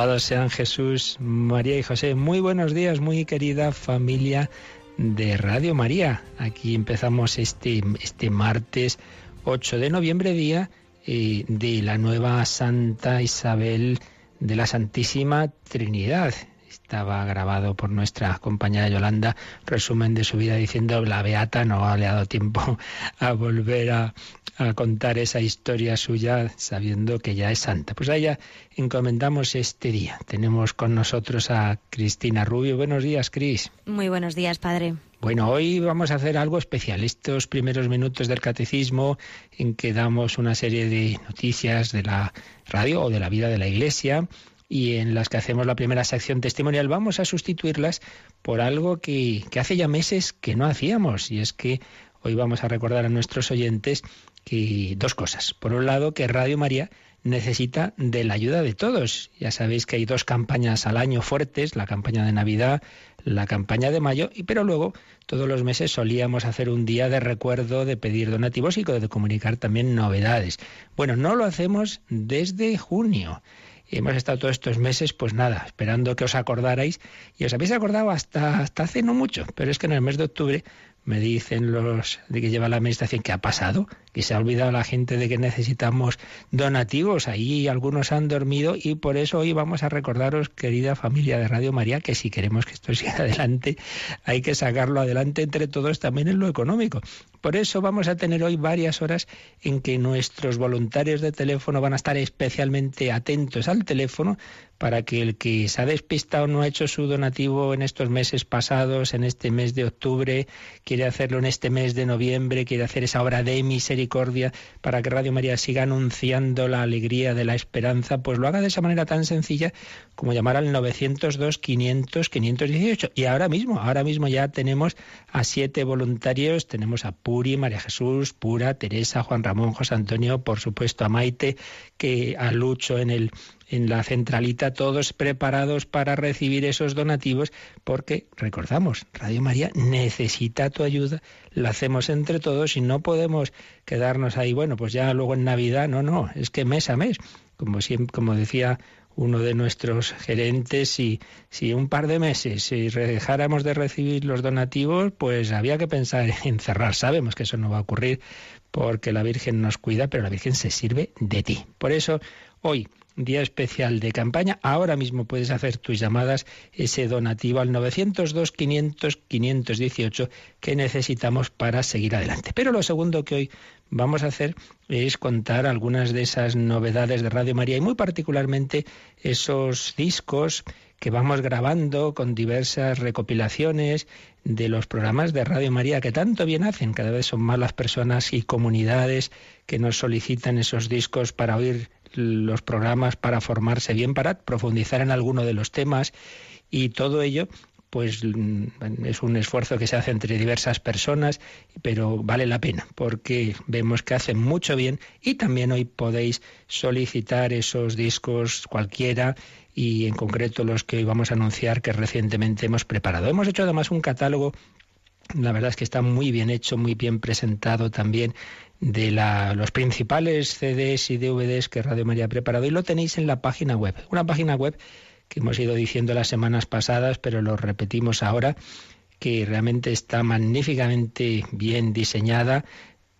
Alabados sean Jesús, María y José. Muy buenos días, muy querida familia de Radio María. Aquí empezamos este, este martes 8 de noviembre, día eh, de la nueva Santa Isabel de la Santísima Trinidad. Estaba grabado por nuestra compañera Yolanda, resumen de su vida diciendo la beata no le ha dado tiempo a volver a, a contar esa historia suya sabiendo que ya es santa. Pues a ella encomendamos este día. Tenemos con nosotros a Cristina Rubio. Buenos días, Cris. Muy buenos días, padre. Bueno, hoy vamos a hacer algo especial. Estos primeros minutos del catecismo en que damos una serie de noticias de la radio o de la vida de la iglesia y en las que hacemos la primera sección testimonial, vamos a sustituirlas por algo que, hace ya meses que no hacíamos. Y es que hoy vamos a recordar a nuestros oyentes que dos cosas. Por un lado, que Radio María necesita de la ayuda de todos. Ya sabéis que hay dos campañas al año fuertes, la campaña de Navidad, la campaña de mayo, y pero luego todos los meses solíamos hacer un día de recuerdo, de pedir donativos y de comunicar también novedades. Bueno, no lo hacemos desde junio. Hemos estado todos estos meses, pues nada, esperando que os acordarais, y os habéis acordado hasta, hasta hace no mucho, pero es que en el mes de octubre me dicen los de que lleva la administración que ha pasado, que se ha olvidado la gente de que necesitamos donativos. Ahí algunos han dormido y por eso hoy vamos a recordaros, querida familia de Radio María, que si queremos que esto siga adelante, hay que sacarlo adelante entre todos también en lo económico. Por eso vamos a tener hoy varias horas en que nuestros voluntarios de teléfono van a estar especialmente atentos al teléfono para que el que se ha despistado no ha hecho su donativo en estos meses pasados, en este mes de octubre, quiere hacerlo en este mes de noviembre, quiere hacer esa obra de misericordia para que Radio María siga anunciando la alegría de la esperanza, pues lo haga de esa manera tan sencilla como llamar al 902 500 518. Y ahora mismo, ahora mismo ya tenemos a siete voluntarios, tenemos a Puri, María Jesús, Pura, Teresa, Juan Ramón, José Antonio, por supuesto a Maite, que a Lucho en el en la centralita, todos preparados para recibir esos donativos, porque recordamos, Radio María necesita tu ayuda, la hacemos entre todos y no podemos quedarnos ahí, bueno, pues ya luego en Navidad, no, no, es que mes a mes, como siempre, como decía uno de nuestros gerentes, si, si un par de meses, si dejáramos de recibir los donativos, pues había que pensar en cerrar. Sabemos que eso no va a ocurrir porque la Virgen nos cuida, pero la Virgen se sirve de ti. Por eso, hoy día especial de campaña. Ahora mismo puedes hacer tus llamadas, ese donativo al 902 500 518 que necesitamos para seguir adelante. Pero lo segundo que hoy vamos a hacer es contar algunas de esas novedades de Radio María y muy particularmente esos discos que vamos grabando con diversas recopilaciones de los programas de Radio María que tanto bien hacen. Cada vez son más las personas y comunidades que nos solicitan esos discos para oír los programas para formarse bien, para profundizar en alguno de los temas y todo ello pues mm, es un esfuerzo que se hace entre diversas personas, pero vale la pena porque vemos que hacen mucho bien y también hoy podéis solicitar esos discos cualquiera y en concreto los que hoy vamos a anunciar que recientemente hemos preparado. Hemos hecho además un catálogo la verdad es que está muy bien hecho, muy bien presentado también de la, los principales CDs y DVDs que Radio María ha preparado y lo tenéis en la página web. Una página web que hemos ido diciendo las semanas pasadas, pero lo repetimos ahora, que realmente está magníficamente bien diseñada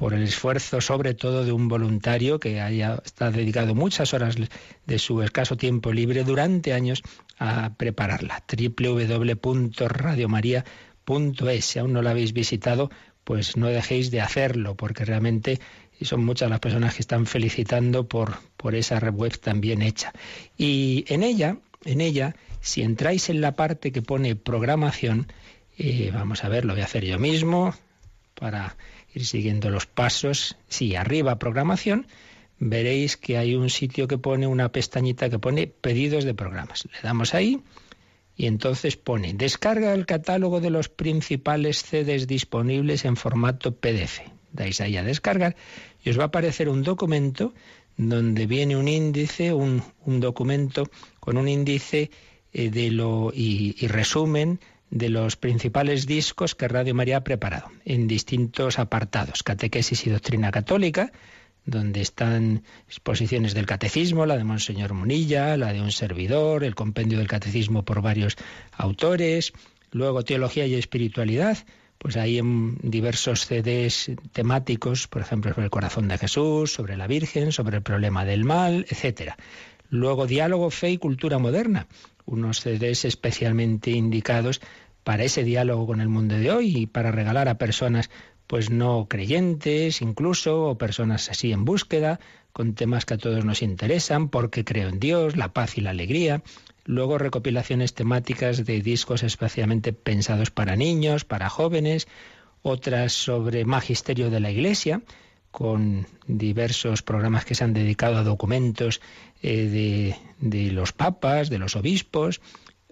por el esfuerzo sobre todo de un voluntario que haya está dedicado muchas horas de su escaso tiempo libre durante años a prepararla. www.radiomaria.es. Si aún no la habéis visitado, pues no dejéis de hacerlo, porque realmente son muchas las personas que están felicitando por, por esa web tan bien hecha. Y en ella, en ella, si entráis en la parte que pone programación, eh, vamos a ver, lo voy a hacer yo mismo para ir siguiendo los pasos. Sí, arriba programación, veréis que hay un sitio que pone una pestañita que pone pedidos de programas. Le damos ahí y entonces pone descarga el catálogo de los principales CDs disponibles en formato PDF. Dais ahí a descargar y os va a aparecer un documento donde viene un índice, un, documento con un índice eh, de lo, y, y resumen de los principales discos que Radio María ha preparado en distintos apartados. Catequesis y Doctrina Católica, donde están exposiciones del catecismo, la de Monseñor Munilla, la de un servidor, el compendio del catecismo por varios autores, luego Teología y Espiritualidad, pues hay en diversos CDs temáticos, por ejemplo, sobre el corazón de Jesús, sobre la Virgen, sobre el problema del mal, etcétera. Luego Diálogo, Fe y Cultura Moderna, unos CDs especialmente indicados para ese diálogo con el mundo de hoy y para regalar a personas pues no creyentes incluso, o personas así en búsqueda, con temas que a todos nos interesan, porque creo en Dios, la paz y la alegría. Luego recopilaciones temáticas de discos especialmente pensados para niños, para jóvenes, otras sobre magisterio de la Iglesia, con diversos programas que se han dedicado a documentos eh, de, de los papas, de los obispos,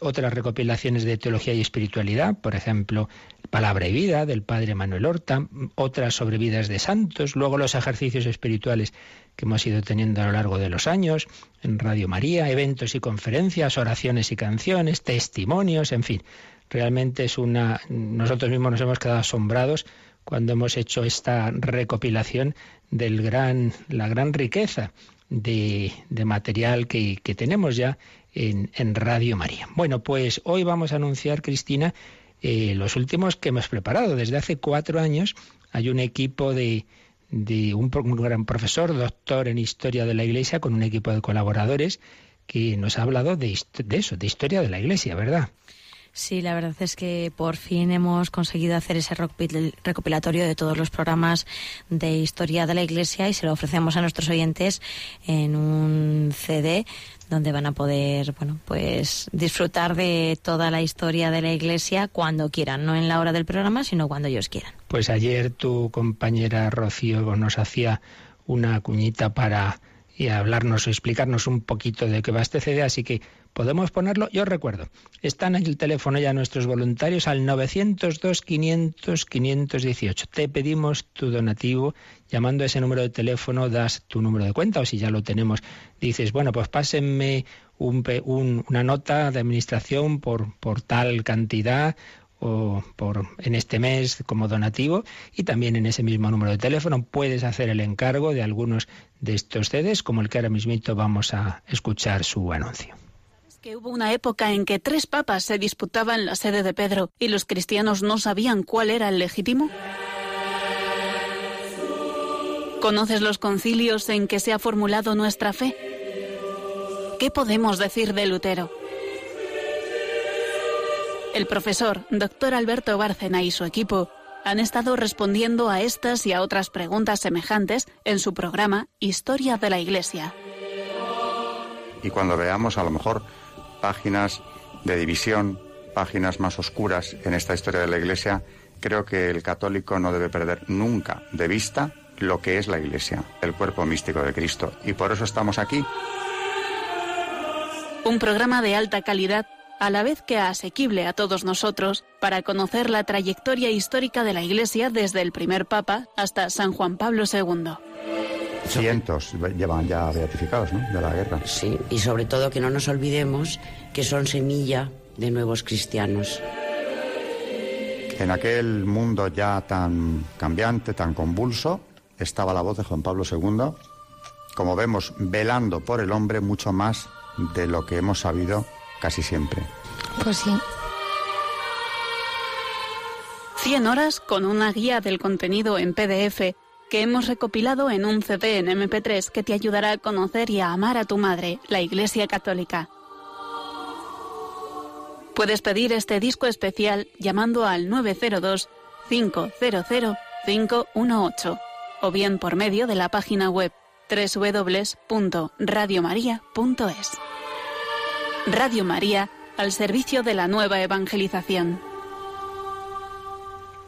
otras recopilaciones de teología y espiritualidad, por ejemplo, Palabra y Vida del padre Manuel Horta, otras sobre vidas de santos, luego los ejercicios espirituales que hemos ido teniendo a lo largo de los años en Radio María, eventos y conferencias, oraciones y canciones, testimonios, en fin. Realmente es una nosotros mismos nos hemos quedado asombrados cuando hemos hecho esta recopilación del gran la gran riqueza de, material que, que tenemos ya en, Radio María. Bueno, pues hoy vamos a anunciar, Cristina, eh, los últimos que hemos preparado. Desde hace cuatro años hay un equipo de, de un, gran profesor, doctor en historia de la Iglesia, con un equipo de colaboradores que nos ha hablado de, de eso, de historia de la Iglesia, ¿verdad? Sí, la verdad es que por fin hemos conseguido hacer ese recopilatorio de todos los programas de historia de la Iglesia y se lo ofrecemos a nuestros oyentes en un CD donde van a poder, bueno, pues disfrutar de toda la historia de la Iglesia cuando quieran, no en la hora del programa, sino cuando ellos quieran. Pues ayer tu compañera Rocío nos hacía una cuñita para y hablarnos o explicarnos un poquito de qué va este CD, así que podemos ponerlo. Yo recuerdo, están en el teléfono ya nuestros voluntarios al 902 500 518. Te pedimos tu donativo, llamando a ese número de teléfono das tu número de cuenta o si ya lo tenemos, dices, bueno, pues pásenme una nota de administración por, por tal cantidad o por en este mes como donativo y también en ese mismo número de teléfono puedes hacer el encargo de algunos de estos CDs como el que ahora mismito vamos a escuchar su anuncio. Que hubo una época en que tres papas se disputaban la sede de Pedro y los cristianos no sabían cuál era el legítimo? ¿Conoces los concilios en que se ha formulado nuestra fe? ¿Qué podemos decir de Lutero? El profesor, doctor Alberto Bárcena y su equipo han estado respondiendo a estas y a otras preguntas semejantes en su programa Historia de la Iglesia. Y cuando veamos a lo mejor páginas de división, páginas más oscuras en esta historia de la Iglesia, creo que el católico no debe perder nunca de vista lo que es la Iglesia, el cuerpo místico de Cristo. Y por eso estamos aquí. Un programa de alta calidad a la vez que asequible a todos nosotros para conocer la trayectoria histórica de la Iglesia desde el primer Papa hasta San Juan Pablo II. Cientos llevan ya beatificados ¿no? de la guerra. Sí, y sobre todo que no nos olvidemos que son semilla de nuevos cristianos. En aquel mundo ya tan cambiante, tan convulso, estaba la voz de Juan Pablo II, como vemos, velando por el hombre mucho más de lo que hemos sabido casi siempre. Pues sí. 100 horas con una guía del contenido en PDF que hemos recopilado en un CD en MP3 que te ayudará a conocer y a amar a tu madre, la Iglesia Católica. Puedes pedir este disco especial llamando al 902 500 518 o bien por medio de la página web www.radiomaria.es. Radio María al servicio de la nueva evangelización.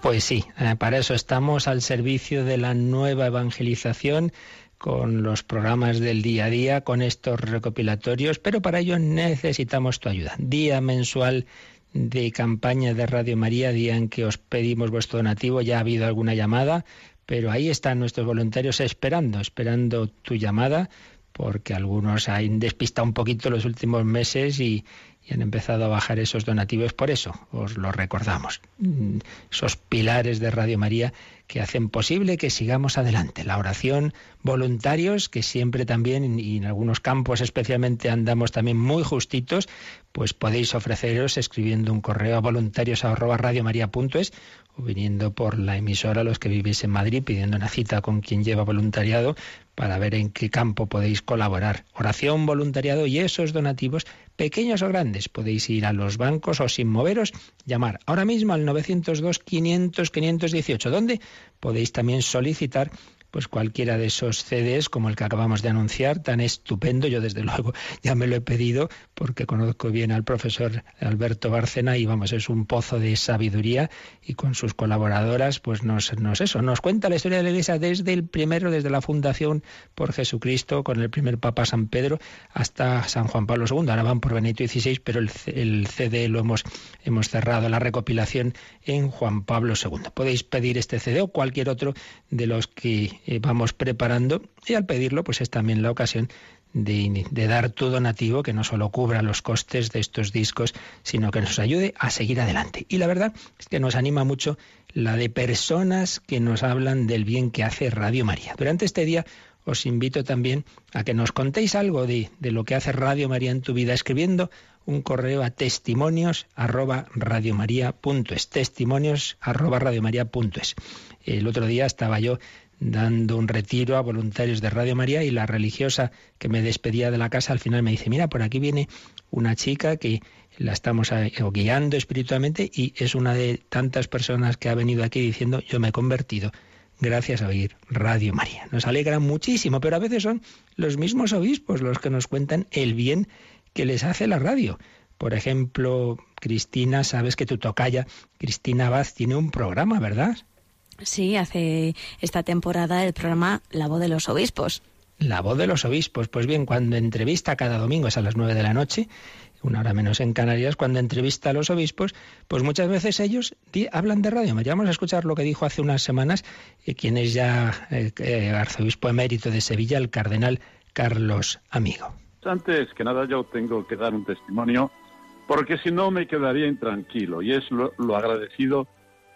Pues sí, eh, para eso estamos al servicio de la nueva evangelización con los programas del día a día, con estos recopilatorios, pero para ello necesitamos tu ayuda. Día mensual de campaña de Radio María, día en que os pedimos vuestro donativo, ya ha habido alguna llamada, pero ahí están nuestros voluntarios esperando, esperando tu llamada, porque algunos han despistado un poquito los últimos meses y, y han empezado a bajar esos donativos. Por eso os lo recordamos. Mm, esos pilares de Radio María que hacen posible que sigamos adelante. La oración, voluntarios, que siempre también, y en algunos campos especialmente andamos también muy justitos, pues podéis ofreceros escribiendo un correo a o viniendo por la emisora los que vivís en Madrid pidiendo una cita con quien lleva voluntariado para ver en qué campo podéis colaborar. Oración, voluntariado y esos donativos, pequeños o grandes, podéis ir a los bancos o sin moveros, llamar ahora mismo al 902 500 518, donde podéis también solicitar pues cualquiera de esos CDs como el que acabamos de anunciar, tan estupendo. Yo desde luego ya me lo he pedido porque conozco bien al profesor Alberto Bárcena y vamos, es un pozo de sabiduría y con sus colaboradoras pues nos, nos eso, nos cuenta la historia de la Iglesia desde el primero, desde la fundación por Jesucristo con el primer Papa San Pedro hasta San Juan Pablo II. Ahora van por Benito XVI, pero el, el CD lo hemos, hemos cerrado, la recopilación en Juan Pablo II. Podéis pedir este CD o cualquier otro de los que eh, vamos preparando y al pedirlo pues es también la ocasión de, de, dar tu donativo que no solo cubra los costes de estos discos, sino que nos ayude a seguir adelante. Y la verdad es que nos anima mucho la de personas que nos hablan del bien que hace Radio María. Durante este día os invito también a que nos contéis algo de, de lo que hace Radio María en tu vida escribiendo un correo a testimonios arroba testimonios arroba El otro día estaba yo dando un retiro a voluntarios de Radio María y la religiosa que me despedía de la casa al final me dice, mira, por aquí viene una chica que la estamos guiando espiritualmente y es una de tantas personas que ha venido aquí diciendo, yo me he convertido gracias a oír Radio María. Nos alegra muchísimo, pero a veces son los mismos obispos los que nos cuentan el bien que les hace la radio. Por ejemplo, Cristina, sabes que tu tocaya, Cristina Vaz, tiene un programa, ¿verdad? Sí, hace esta temporada el programa La voz de los obispos. La voz de los obispos. Pues bien, cuando entrevista cada domingo es a las nueve de la noche, una hora menos en Canarias, cuando entrevista a los obispos, pues muchas veces ellos hablan de radio. Vamos a escuchar lo que dijo hace unas semanas eh, quien es ya eh, eh, arzobispo emérito de Sevilla, el cardenal Carlos Amigo. Antes que nada yo tengo que dar un testimonio, porque si no me quedaría intranquilo, y es lo agradecido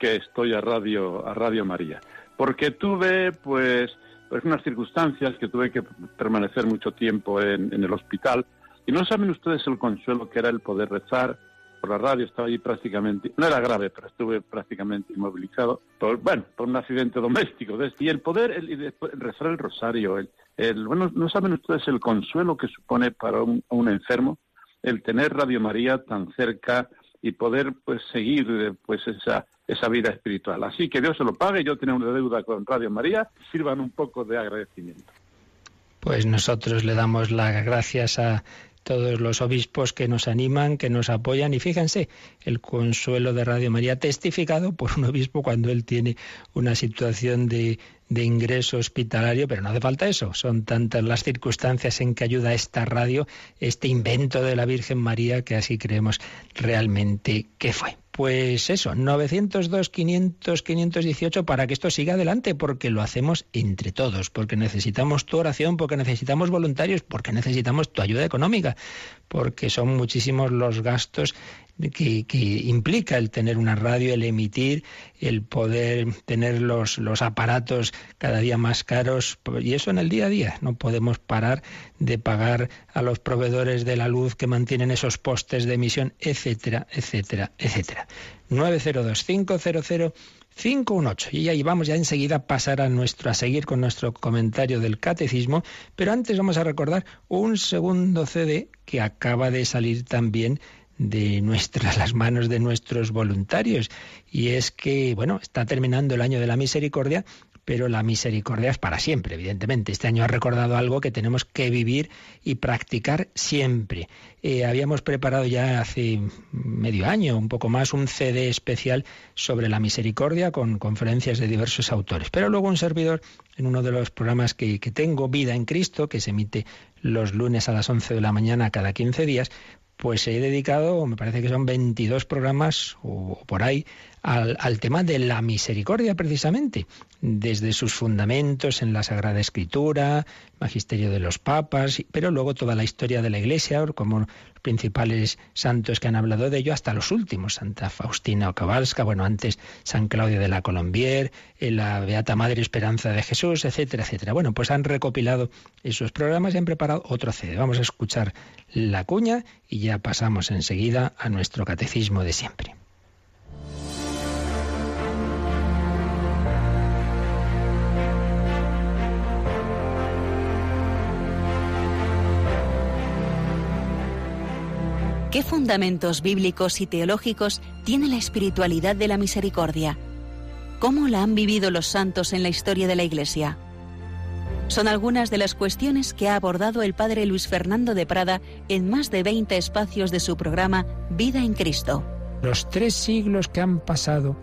que estoy a Radio, a Radio María. Porque tuve, pues, pues unas circunstancias que tuve que permanecer mucho tiempo en, el hospital. Y no saben ustedes el consuelo que era el poder rezar por la radio. Estaba ahí prácticamente, no era grave, pero estuve prácticamente inmovilizado. Por, bueno, por un accidente doméstico. Y el poder, el, rezar el rosario, el, bueno, no saben ustedes el consuelo que supone para un, un enfermo el tener Radio María tan cerca y poder pues seguir eh, pues esa esa vida espiritual. Así que Dios se lo pague, yo tengo una deuda con Radio María, sirvan un poco de agradecimiento. Pues nosotros le damos las gracias a todos los obispos que nos animan, que nos apoyan y fíjense, el consuelo de Radio María testificado por un obispo cuando él tiene una situación de, de ingreso hospitalario, pero no hace falta eso, son tantas las circunstancias en que ayuda esta radio, este invento de la Virgen María que así creemos realmente que fue. Pues eso, 902, 500, 518 para que esto siga adelante, porque lo hacemos entre todos, porque necesitamos tu oración, porque necesitamos voluntarios, porque necesitamos tu ayuda económica, porque son muchísimos los gastos que, implica el tener una radio, el emitir, el poder tener los, los aparatos cada día más caros, y eso en el día a día. No podemos parar de pagar a los proveedores de la luz que mantienen esos postes de emisión, etcétera, etcétera, etcétera. 902-500-518. Y ahí vamos ya enseguida a pasar a nuestro, a seguir con nuestro comentario del catecismo, pero antes vamos a recordar un segundo CD que acaba de salir también de nuestras las manos de nuestros voluntarios y es que bueno está terminando el año de la misericordia pero la misericordia es para siempre, evidentemente. Este año ha recordado algo que tenemos que vivir y practicar siempre. Eh, habíamos preparado ya hace medio año, un poco más, un CD especial sobre la misericordia con conferencias de diversos autores. Pero luego un servidor, en uno de los programas que, tengo, Vida en Cristo, que se emite los lunes a las 11 de la mañana cada 15 días, pues he dedicado, me parece que son 22 programas o por ahí, al, al, tema de la misericordia precisamente, desde sus fundamentos en la Sagrada Escritura, magisterio de los papas, pero luego toda la historia de la Iglesia, como los principales santos que han hablado de ello, hasta los últimos, Santa Faustina Kowalska, bueno, antes San Claudio de la Colombier, eh, la Beata Madre Esperanza de Jesús, etcétera, etcétera. Bueno, pues han recopilado esos programas y han preparado otro CD. Vamos a escuchar la cuña y ya pasamos enseguida a nuestro catecismo de siempre. ¿Qué fundamentos bíblicos y teológicos tiene la espiritualidad de la misericordia? ¿Cómo la han vivido los santos en la historia de la Iglesia? Son algunas de las cuestiones que ha abordado el padre Luis Fernando de Prada en más de 20 espacios de su programa Vida en Cristo. Los tres siglos que han pasado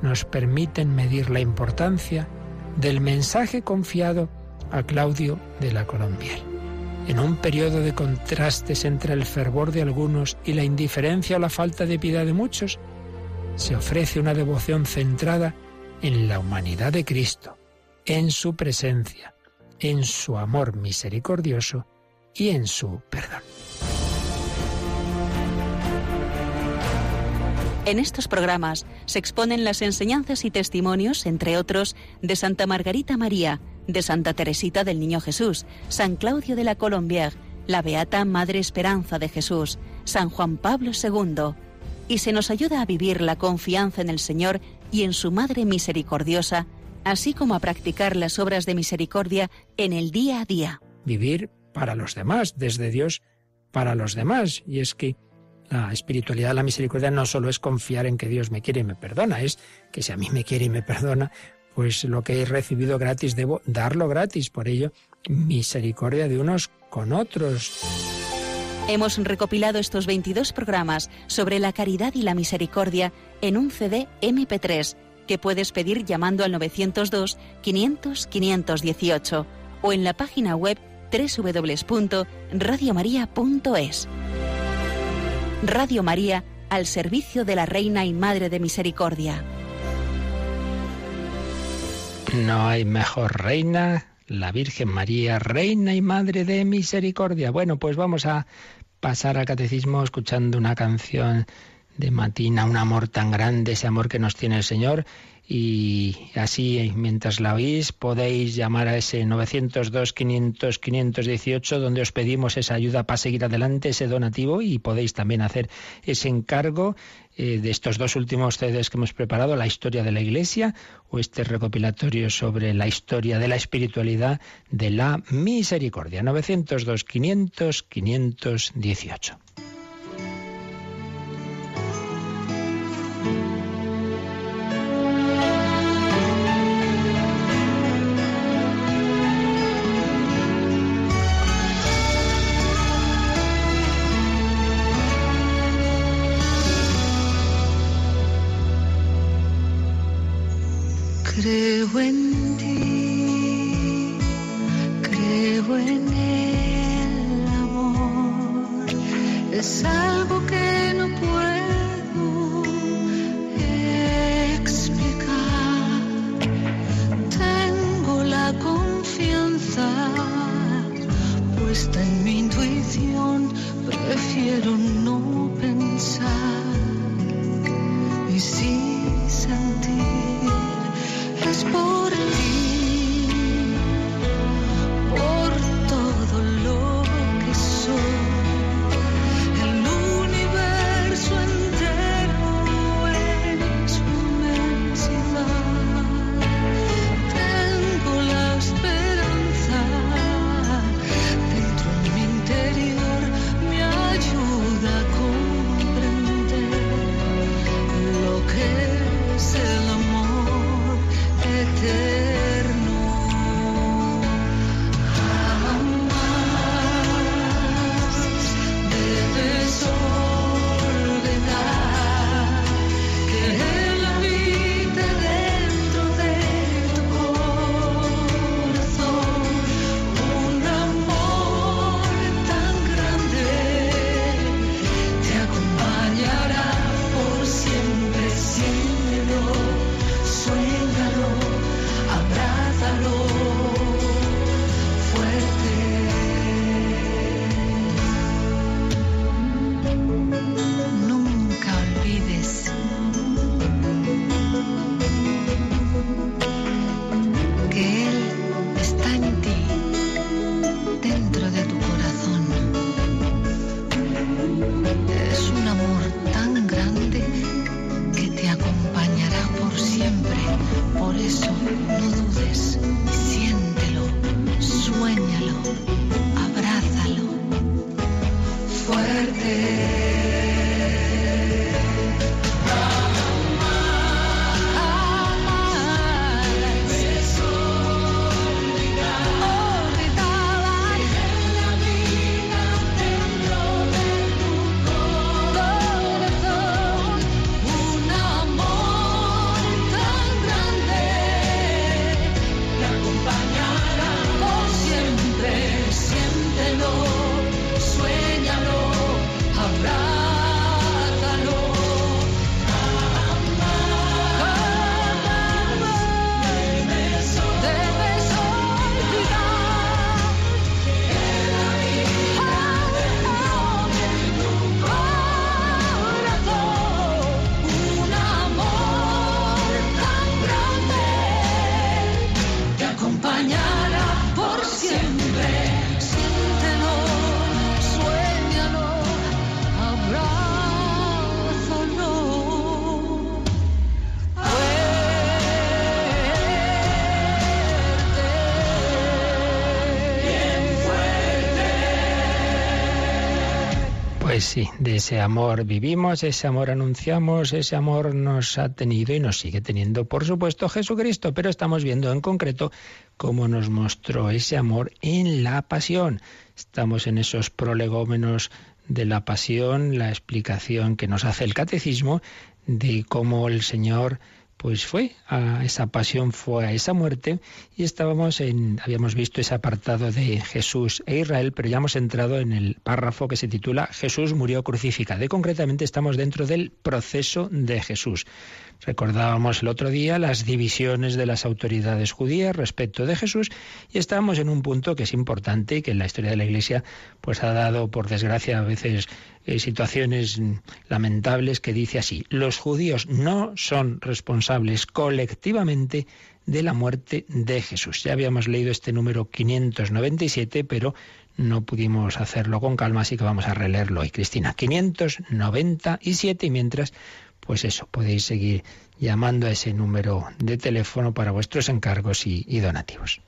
nos permiten medir la importancia del mensaje confiado a Claudio de la Colombier en un periodo de contrastes entre el fervor de algunos y la indiferencia o la falta de piedad de muchos, se ofrece una devoción centrada en la humanidad de Cristo, en su presencia, en su amor misericordioso y en su perdón. En estos programas se exponen las enseñanzas y testimonios, entre otros, de Santa Margarita María, de Santa Teresita del Niño Jesús, San Claudio de la Colombière, la Beata Madre Esperanza de Jesús, San Juan Pablo II, y se nos ayuda a vivir la confianza en el Señor y en su Madre Misericordiosa, así como a practicar las obras de misericordia en el día a día. Vivir para los demás, desde Dios para los demás. Y es que la espiritualidad, la misericordia no solo es confiar en que Dios me quiere y me perdona, es que si a mí me quiere y me perdona, pues lo que he recibido gratis debo darlo gratis. Por ello, misericordia de unos con otros. Hemos recopilado estos 22 programas sobre la caridad y la misericordia en un CD MP3 que puedes pedir llamando al 902 500 518 o en la página web www.radiomaria.es. Radio María al servicio de la Reina y Madre de Misericordia. No hay mejor reina, la Virgen María, reina y madre de misericordia. Bueno, pues vamos a pasar al catecismo escuchando una canción de Matina, un amor tan grande, ese amor que nos tiene el Señor. Y así, mientras la oís, podéis llamar a ese 902-500-518, donde os pedimos esa ayuda para seguir adelante, ese donativo, y podéis también hacer ese encargo eh, de estos dos últimos CDs que hemos preparado, la historia de la Iglesia o este recopilatorio sobre la historia de la espiritualidad de la misericordia. 902 Creo en Pues sí, de ese amor vivimos, ese amor anunciamos, ese amor nos ha tenido y nos sigue teniendo, por supuesto, Jesucristo, pero estamos viendo en concreto cómo nos mostró ese amor en la pasión. Estamos en esos prolegómenos de la pasión, la explicación que nos hace el catecismo de cómo el Señor pues fue a esa pasión, fue a esa muerte y estábamos en, habíamos visto ese apartado de Jesús e Israel, pero ya hemos entrado en el párrafo que se titula Jesús murió crucificado. Y concretamente estamos dentro del proceso de Jesús. Recordábamos el otro día las divisiones de las autoridades judías respecto de Jesús y estábamos en un punto que es importante y que en la historia de la Iglesia pues ha dado por desgracia a veces eh, situaciones lamentables que dice así, los judíos no son responsables colectivamente de la muerte de Jesús. Ya habíamos leído este número 597, pero no pudimos hacerlo con calma, así que vamos a releerlo hoy. Cristina, 597 y mientras pues eso, podéis seguir llamando a ese número de teléfono para vuestros encargos y, donativos.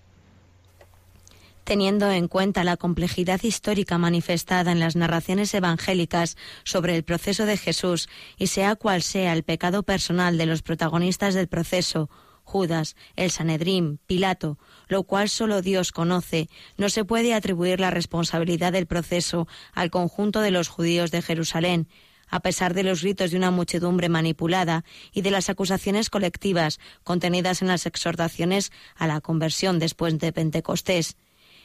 Teniendo en cuenta la complejidad histórica manifestada en las narraciones evangélicas sobre el proceso de Jesús y sea cual sea el pecado personal de los protagonistas del proceso, Judas, el Sanedrín, Pilato, lo cual solo Dios conoce, no se puede atribuir la responsabilidad del proceso al conjunto de los judíos de Jerusalén, a pesar de los gritos de una muchedumbre manipulada y de las acusaciones colectivas contenidas en las exhortaciones a la conversión después de Pentecostés.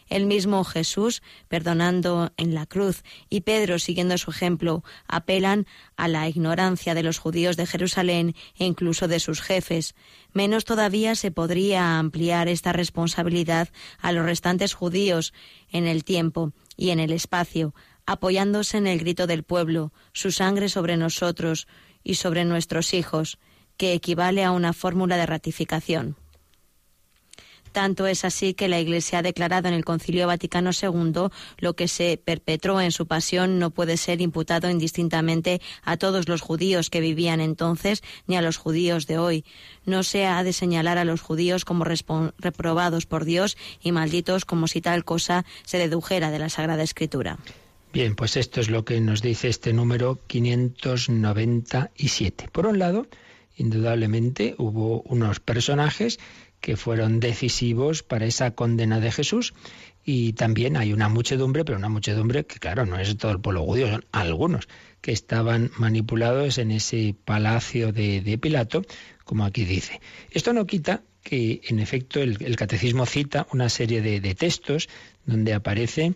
El mismo Jesús, perdonando en la cruz, y Pedro, siguiendo su ejemplo, apelan a la ignorancia de los judíos de Jerusalén e incluso de sus jefes. Menos todavía se podría ampliar esta responsabilidad a los restantes judíos en el tiempo y en el espacio, apoyándose en el grito del pueblo, su sangre sobre nosotros y sobre nuestros hijos, que equivale a una fórmula de ratificación. Tanto es así que la Iglesia ha declarado en el Concilio Vaticano II lo que se perpetró en su pasión no puede ser imputado indistintamente a todos los judíos que vivían entonces ni a los judíos de hoy. No se ha de señalar a los judíos como reprobados por Dios y malditos como si tal cosa se dedujera de la Sagrada Escritura. Bien, pues esto es lo que nos dice este número 597. Por un lado, indudablemente hubo unos personajes que fueron decisivos para esa condena de Jesús. Y también hay una muchedumbre, pero una muchedumbre que, claro, no es todo el pueblo judío, son algunos que estaban manipulados en ese palacio de, Pilato, como aquí dice. Esto no quita que, en efecto, el, catecismo cita una serie de, de textos donde aparece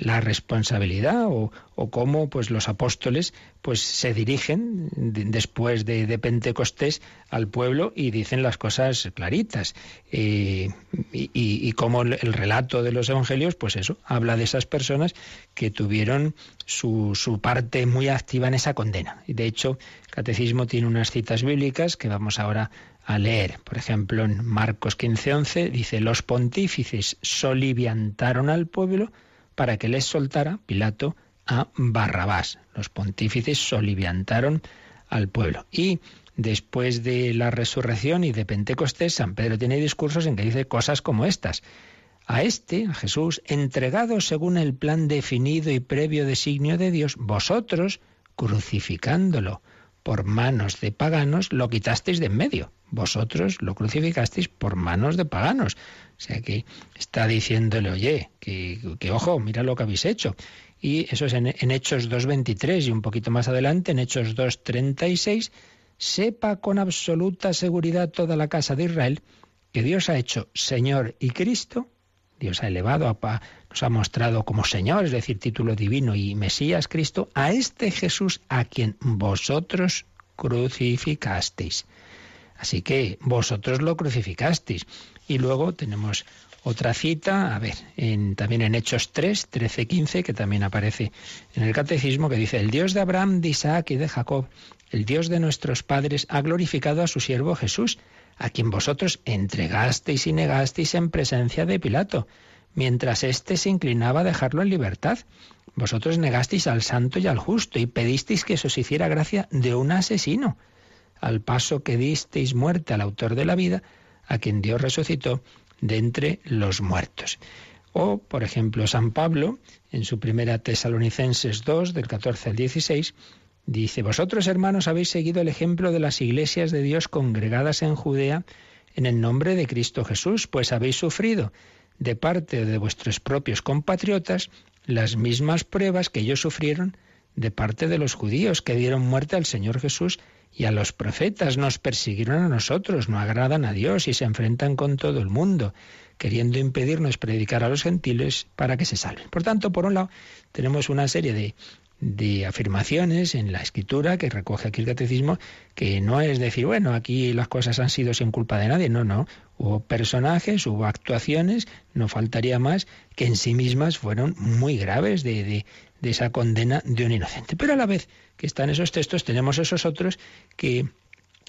la responsabilidad o, cómo pues los apóstoles pues se dirigen después de, Pentecostés al pueblo y dicen las cosas claritas eh, y, cómo el, relato de los evangelios pues eso habla de esas personas que tuvieron su, su parte muy activa en esa condena y de hecho el catecismo tiene unas citas bíblicas que vamos ahora a leer. Por ejemplo, en Marcos 15:11 dice, los pontífices soliviantaron al pueblo para que les soltara Pilato a Barrabás. Los pontífices soliviantaron al pueblo. Y después de la resurrección y de Pentecostés, San Pedro tiene discursos en que dice cosas como estas. A este, a Jesús, entregado según el plan definido y previo designio de Dios, vosotros, crucificándolo por manos de paganos, lo quitasteis de en medio. Vosotros lo crucificasteis por manos de paganos. O sea que está diciéndole, oye, que, ojo, mira lo que habéis hecho. Y eso es en, en Hechos 2.23 y un poquito más adelante, en Hechos 2.36, sepa con absoluta seguridad toda la casa de Israel que Dios ha hecho Señor y Cristo, Dios ha elevado, a, nos ha mostrado como Señor, es decir, título divino y Mesías Cristo, a este Jesús a quien vosotros crucificasteis. Así que vosotros lo crucificasteis. Y luego tenemos otra cita, a ver, en, también en Hechos 3, 13, 15, que también aparece en el Catecismo, que dice, el Dios de Abraham, de Isaac y de Jacob, el Dios de nuestros padres, ha glorificado a su siervo Jesús, a quien vosotros entregasteis y negasteis en presencia de Pilato, mientras éste se inclinaba a dejarlo en libertad. Vosotros negasteis al santo y al justo y pedisteis que se os hiciera gracia de un asesino al paso que disteis muerte al autor de la vida, a quien Dios resucitó de entre los muertos. O, por ejemplo, San Pablo, en su primera Tesalonicenses 2, del 14 al 16, dice, Vosotros, hermanos, habéis seguido el ejemplo de las iglesias de Dios congregadas en Judea en el nombre de Cristo Jesús, pues habéis sufrido de parte de vuestros propios compatriotas las mismas pruebas que ellos sufrieron de parte de los judíos que dieron muerte al Señor Jesús y a los profetas nos persiguieron a nosotros, no agradan a Dios y se enfrentan con todo el mundo, queriendo impedirnos predicar a los gentiles para que se salven. Por tanto, por un lado, tenemos una serie de de afirmaciones en la escritura que recoge aquí el catecismo, que no es decir, bueno, aquí las cosas han sido sin culpa de nadie, no, no. Hubo personajes, hubo actuaciones, no faltaría más, que en sí mismas fueron muy graves de, de, de esa condena de un inocente. Pero a la vez que están esos textos, tenemos esos otros que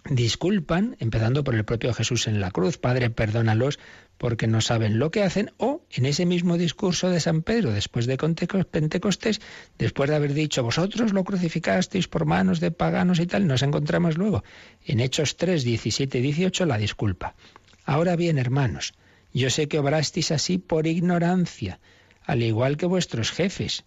disculpan, empezando por el propio Jesús en la cruz, Padre, perdónalos porque no saben lo que hacen, o en ese mismo discurso de San Pedro, después de Pentecostés, después de haber dicho, vosotros lo crucificasteis por manos de paganos y tal, nos encontramos luego en Hechos 3, 17 y 18 la disculpa. Ahora bien, hermanos, yo sé que obrasteis así por ignorancia, al igual que vuestros jefes.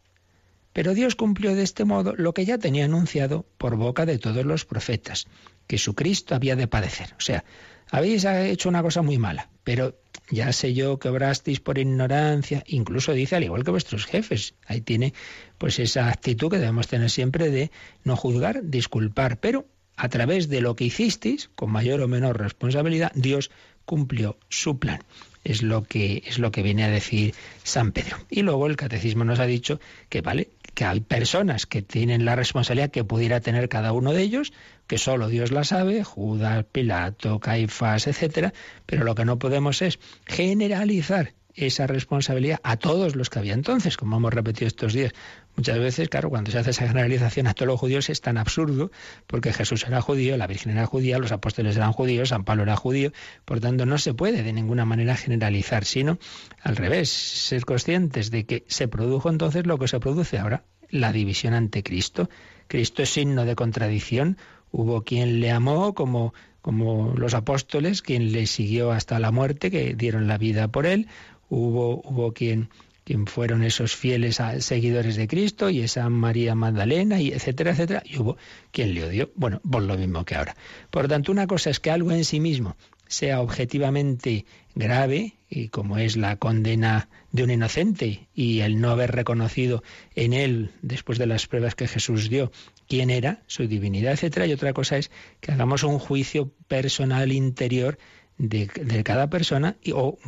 Pero Dios cumplió de este modo lo que ya tenía anunciado por boca de todos los profetas, que su Cristo había de padecer. O sea, habéis hecho una cosa muy mala, pero ya sé yo que obrasteis por ignorancia, incluso dice al igual que vuestros jefes. Ahí tiene pues esa actitud que debemos tener siempre de no juzgar, disculpar, pero a través de lo que hicisteis, con mayor o menor responsabilidad, Dios cumplió su plan. Es lo que es lo que viene a decir San Pedro. Y luego el catecismo nos ha dicho que vale, que hay personas que tienen la responsabilidad que pudiera tener cada uno de ellos, que solo Dios la sabe, Judas, Pilato, Caifás, etcétera, pero lo que no podemos es generalizar esa responsabilidad a todos los que había entonces, como hemos repetido estos días. Muchas veces, claro, cuando se hace esa generalización a todos los judíos es tan absurdo, porque Jesús era judío, la Virgen era judía, los apóstoles eran judíos, San Pablo era judío, por tanto no se puede de ninguna manera generalizar, sino al revés, ser conscientes de que se produjo entonces lo que se produce ahora, la división ante Cristo. Cristo es signo de contradicción, hubo quien le amó como como los apóstoles, quien le siguió hasta la muerte, que dieron la vida por él, hubo, hubo quien, quien fueron esos fieles seguidores de Cristo y esa María Magdalena, y etcétera, etcétera, y hubo quien le odió. Bueno, por lo mismo que ahora. Por tanto, una cosa es que algo en sí mismo sea objetivamente grave, y como es la condena de un inocente y el no haber reconocido en él, después de las pruebas que Jesús dio, quién era, su divinidad, etcétera, y otra cosa es que hagamos un juicio personal interior de, cada persona o,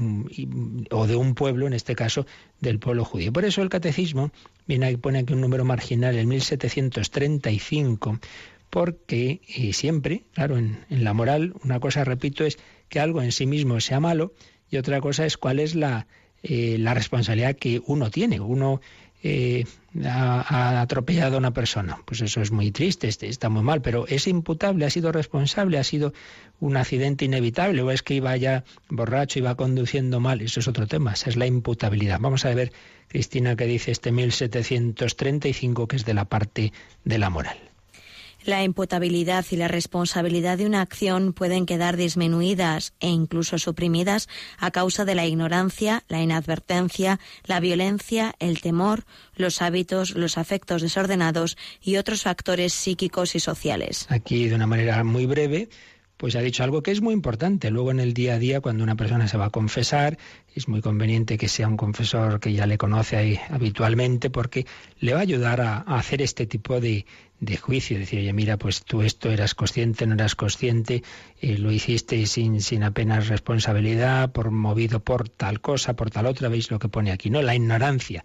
o, de un pueblo, en este caso del pueblo judío. Por eso el catecismo viene aquí, pone aquí un número marginal, el 1735, porque eh, siempre, claro, en, la moral, una cosa, repito, es que algo en sí mismo sea malo y otra cosa es cuál es la, eh, la responsabilidad que uno tiene. Uno eh, ha, atropellado a una persona. Pues eso es muy triste, este, está muy mal, pero es imputable, ha sido responsable, ha sido un accidente inevitable o es que iba ya borracho, iba conduciendo mal. Eso es otro tema, esa es la imputabilidad. Vamos a ver, Cristina, qué dice este 1735, que es de la parte de la moral. La imputabilidad y la responsabilidad de una acción pueden quedar disminuidas e incluso suprimidas a causa de la ignorancia, la inadvertencia, la violencia, el temor, los hábitos, los afectos desordenados y otros factores psíquicos y sociales. Aquí, de una manera muy breve, pues ha dicho algo que es muy importante. Luego en el día a día, cuando una persona se va a confesar, es muy conveniente que sea un confesor que ya le conoce habitualmente, porque le va a ayudar a, hacer este tipo de, juicio, decir, oye, mira, pues tú esto eras consciente, no eras consciente, eh, lo hiciste sin, sin apenas responsabilidad, por movido por tal cosa, por tal otra, veis lo que pone aquí, ¿no? La ignorancia.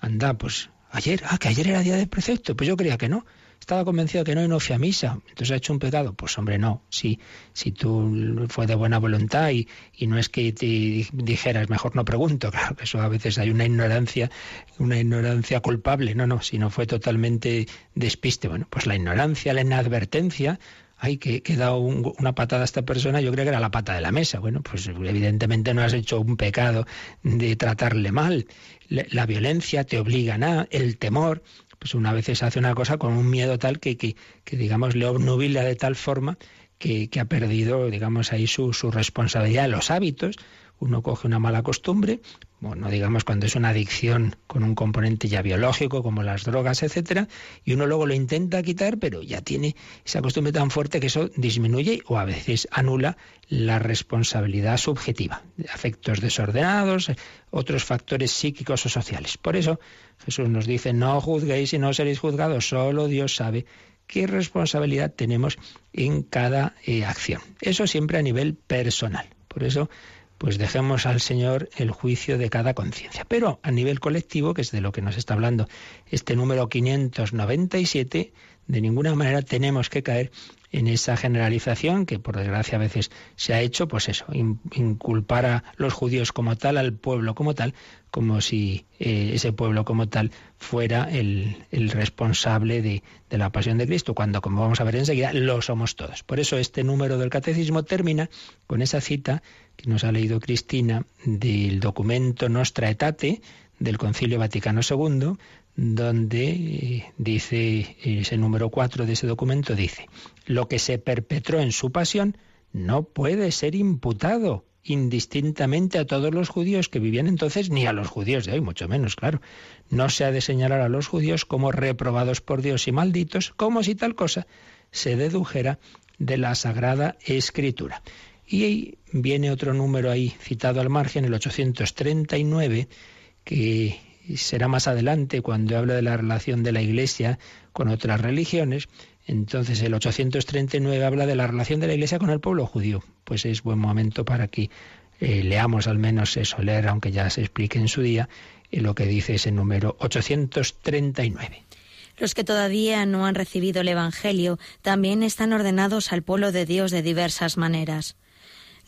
Anda, pues ayer, ah, que ayer era día de precepto, pues yo creía que no estaba convencido que no y no fui a misa, entonces ha hecho un pecado. Pues hombre, no, si, si tú fue de buena voluntad y, y no es que te dijeras, mejor no pregunto, claro que eso a veces hay una ignorancia, una ignorancia culpable, no, no, si no fue totalmente despiste, bueno, pues la ignorancia, la inadvertencia, ay, que, he dado una patada a esta persona, yo creo que era la pata de la mesa. Bueno, pues evidentemente no has hecho un pecado de tratarle mal. La, la violencia te obliga a el temor, pues una vez se hace una cosa con un miedo tal que, que, que digamos, le obnubila de tal forma que, que ha perdido, digamos, ahí su, su responsabilidad. Los hábitos, uno coge una mala costumbre, bueno, digamos cuando es una adicción con un componente ya biológico, como las drogas, etcétera, y uno luego lo intenta quitar, pero ya tiene esa costumbre tan fuerte que eso disminuye o a veces anula la responsabilidad subjetiva, afectos desordenados, otros factores psíquicos o sociales. Por eso Jesús nos dice, no juzguéis y no seréis juzgados, solo Dios sabe qué responsabilidad tenemos en cada eh, acción. Eso siempre a nivel personal. Por eso pues dejemos al Señor el juicio de cada conciencia. Pero a nivel colectivo, que es de lo que nos está hablando este número 597, de ninguna manera tenemos que caer en esa generalización que por desgracia a veces se ha hecho, pues eso, inculpar a los judíos como tal, al pueblo como tal, como si eh, ese pueblo como tal fuera el, responsable de, la pasión de Cristo, cuando, como vamos a ver enseguida, lo somos todos. Por eso este número del catecismo termina con esa cita que nos ha leído Cristina del documento Nostra Aetate del Concilio Vaticano II, donde eh, dice ese número 4 de ese documento, dice, lo que se perpetró en su pasión no puede ser imputado indistintamente a todos los judíos que vivían entonces, ni a los judíos de hoy, mucho menos, claro. No se ha de señalar a los judíos como reprobados por Dios y malditos, como si tal cosa se dedujera de la Sagrada Escritura. Y ahí viene otro número ahí citado al margen, el 839, que será más adelante cuando habla de la relación de la Iglesia con otras religiones. Entonces el 839 habla de la relación de la Iglesia con el pueblo judío. Pues es buen momento para que eh, leamos al menos eso, leer, aunque ya se explique en su día, eh, lo que dice ese número 839. Los que todavía no han recibido el Evangelio también están ordenados al pueblo de Dios de diversas maneras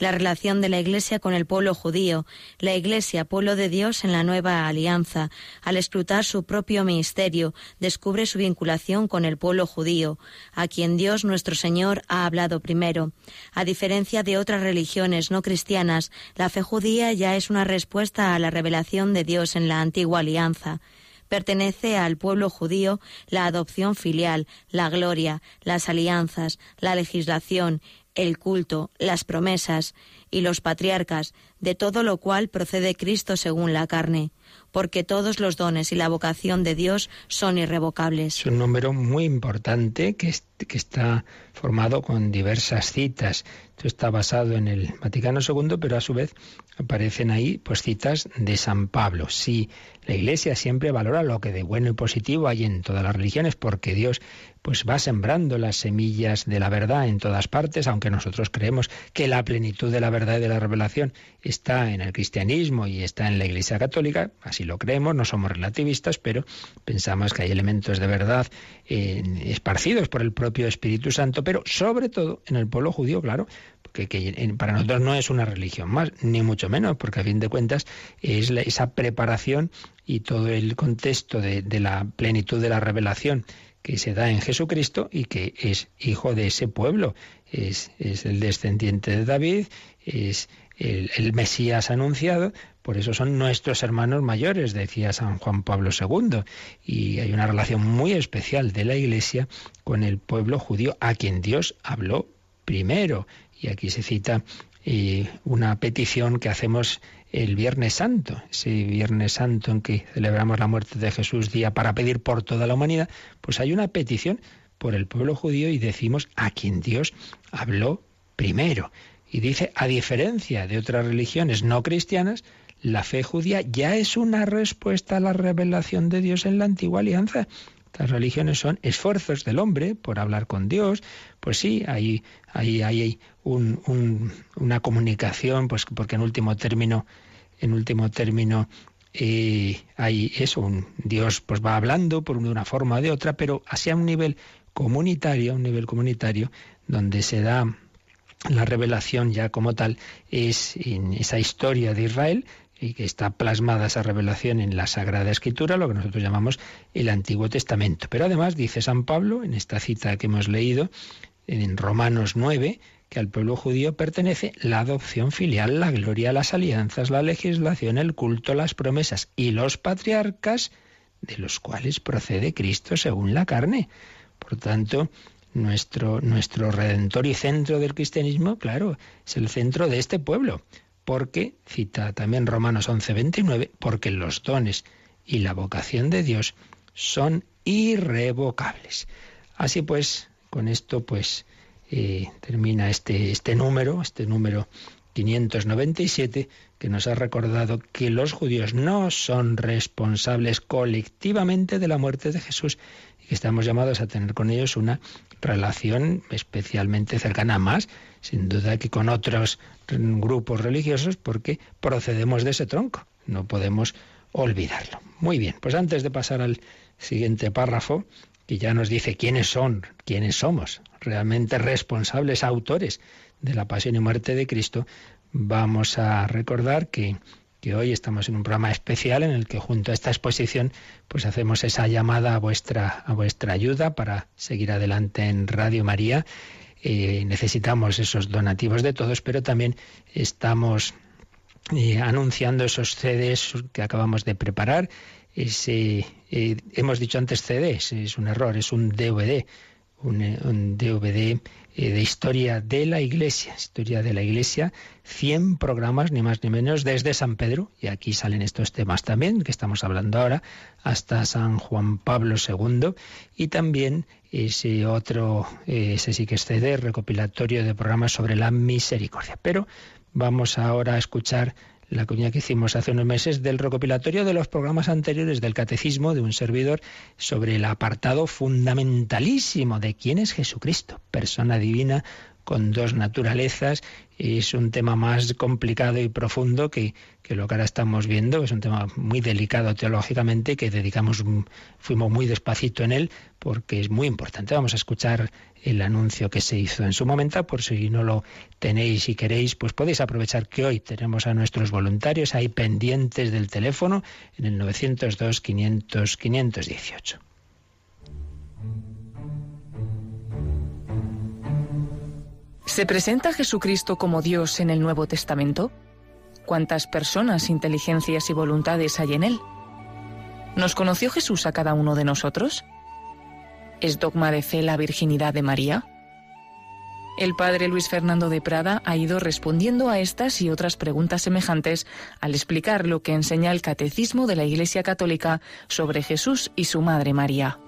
la relación de la Iglesia con el pueblo judío, la Iglesia, pueblo de Dios en la nueva alianza, al escrutar su propio ministerio, descubre su vinculación con el pueblo judío, a quien Dios nuestro Señor ha hablado primero. A diferencia de otras religiones no cristianas, la fe judía ya es una respuesta a la revelación de Dios en la antigua alianza pertenece al pueblo judío la adopción filial, la gloria, las alianzas, la legislación, el culto, las promesas y los patriarcas, de todo lo cual procede Cristo según la carne, porque todos los dones y la vocación de Dios son irrevocables. Es un número muy importante que, está formado con diversas citas. Esto está basado en el Vaticano II, pero a su vez aparecen ahí pues citas de San Pablo. Sí, la Iglesia siempre valora lo que de bueno y positivo hay en todas las religiones, porque Dios pues va sembrando las semillas de la verdad en todas partes, aunque nosotros creemos que la plenitud de la verdad y de la revelación está en el cristianismo y está en la Iglesia católica, así lo creemos, no somos relativistas, pero pensamos que hay elementos de verdad eh, esparcidos por el propio Espíritu Santo, pero sobre todo en el pueblo judío, claro, que, para nosotros no es una religión más, ni mucho menos, porque a fin de cuentas es esa preparación y todo el contexto de la plenitud de la revelación que se da en Jesucristo y que es hijo de ese pueblo, es, es el descendiente de David, es el, Mesías anunciado, por eso son nuestros hermanos mayores, decía San Juan Pablo II, y hay una relación muy especial de la Iglesia con el pueblo judío, a quien Dios habló primero. Y aquí se cita eh, una petición que hacemos el Viernes Santo, ese Viernes Santo en que celebramos la muerte de Jesús día para pedir por toda la humanidad, pues hay una petición por el pueblo judío y decimos a quien Dios habló primero. Y dice, a diferencia de otras religiones no cristianas, la fe judía ya es una respuesta a la revelación de Dios en la antigua alianza. Las religiones son esfuerzos del hombre por hablar con Dios. Pues sí, hay, hay un, una comunicación, pues porque en último término, en último término, eh, hay eso, un Dios pues va hablando por una forma o de otra, pero hacia un nivel comunitario, un nivel comunitario, donde se da la revelación ya como tal, es en esa historia de Israel, y que está plasmada esa revelación en la Sagrada Escritura, lo que nosotros llamamos el Antiguo Testamento. Pero además dice San Pablo, en esta cita que hemos leído, en Romanos 9, que al pueblo judío pertenece la adopción filial, la gloria, las alianzas, la legislación, el culto, las promesas y los patriarcas, de los cuales procede Cristo según la carne. Por tanto, nuestro, nuestro redentor y centro del cristianismo, claro, es el centro de este pueblo. Porque, cita también Romanos 11, 29, porque los dones y la vocación de Dios son irrevocables. Así pues, con esto pues eh, termina este, este número, este número 597, que nos ha recordado que los judíos no son responsables colectivamente de la muerte de Jesús y que estamos llamados a tener con ellos una relación especialmente cercana más, sin duda que con otros grupos religiosos, porque procedemos de ese tronco. No podemos olvidarlo. Muy bien, pues antes de pasar al siguiente párrafo, que ya nos dice quiénes son, quiénes somos, realmente responsables, autores de la pasión y muerte de Cristo, vamos a recordar que, que, hoy estamos en un programa especial en el que junto a esta exposición pues hacemos esa llamada a vuestra, a vuestra ayuda para seguir adelante en Radio María. Eh, necesitamos esos donativos de todos, pero también estamos eh, anunciando esos CDs que acabamos de preparar. Ese, eh, hemos dicho antes CDs, es un error, es un DVD, un, DVD eh, de historia de la Iglesia, historia de la Iglesia, 100 programas, ni más ni menos, desde San Pedro, y aquí salen estos temas también, que estamos hablando ahora, hasta San Juan Pablo II, y también ese otro, ese sí que es CD, recopilatorio de programas sobre la misericordia. Pero vamos ahora a escuchar la cuña que hicimos hace unos meses del recopilatorio de los programas anteriores del Catecismo de un servidor sobre el apartado fundamentalísimo de quién es Jesucristo, persona divina con dos naturalezas. Es un tema más complicado y profundo que, que, lo que ahora estamos viendo. Es un tema muy delicado teológicamente que dedicamos, fuimos muy despacito en él porque es muy importante. Vamos a escuchar el anuncio que se hizo en su momento. Por si no lo tenéis y queréis, pues podéis aprovechar que hoy tenemos a nuestros voluntarios ahí pendientes del teléfono en el 902 500 518. ¿Se presenta Jesucristo como Dios en el Nuevo Testamento? ¿Cuántas personas, inteligencias y voluntades hay en él? ¿Nos conoció Jesús a cada uno de nosotros? ¿Es dogma de fe la virginidad de María? El padre Luis Fernando de Prada ha ido respondiendo a estas y otras preguntas semejantes al explicar lo que enseña el Catecismo de la Iglesia Católica sobre Jesús y su Madre María.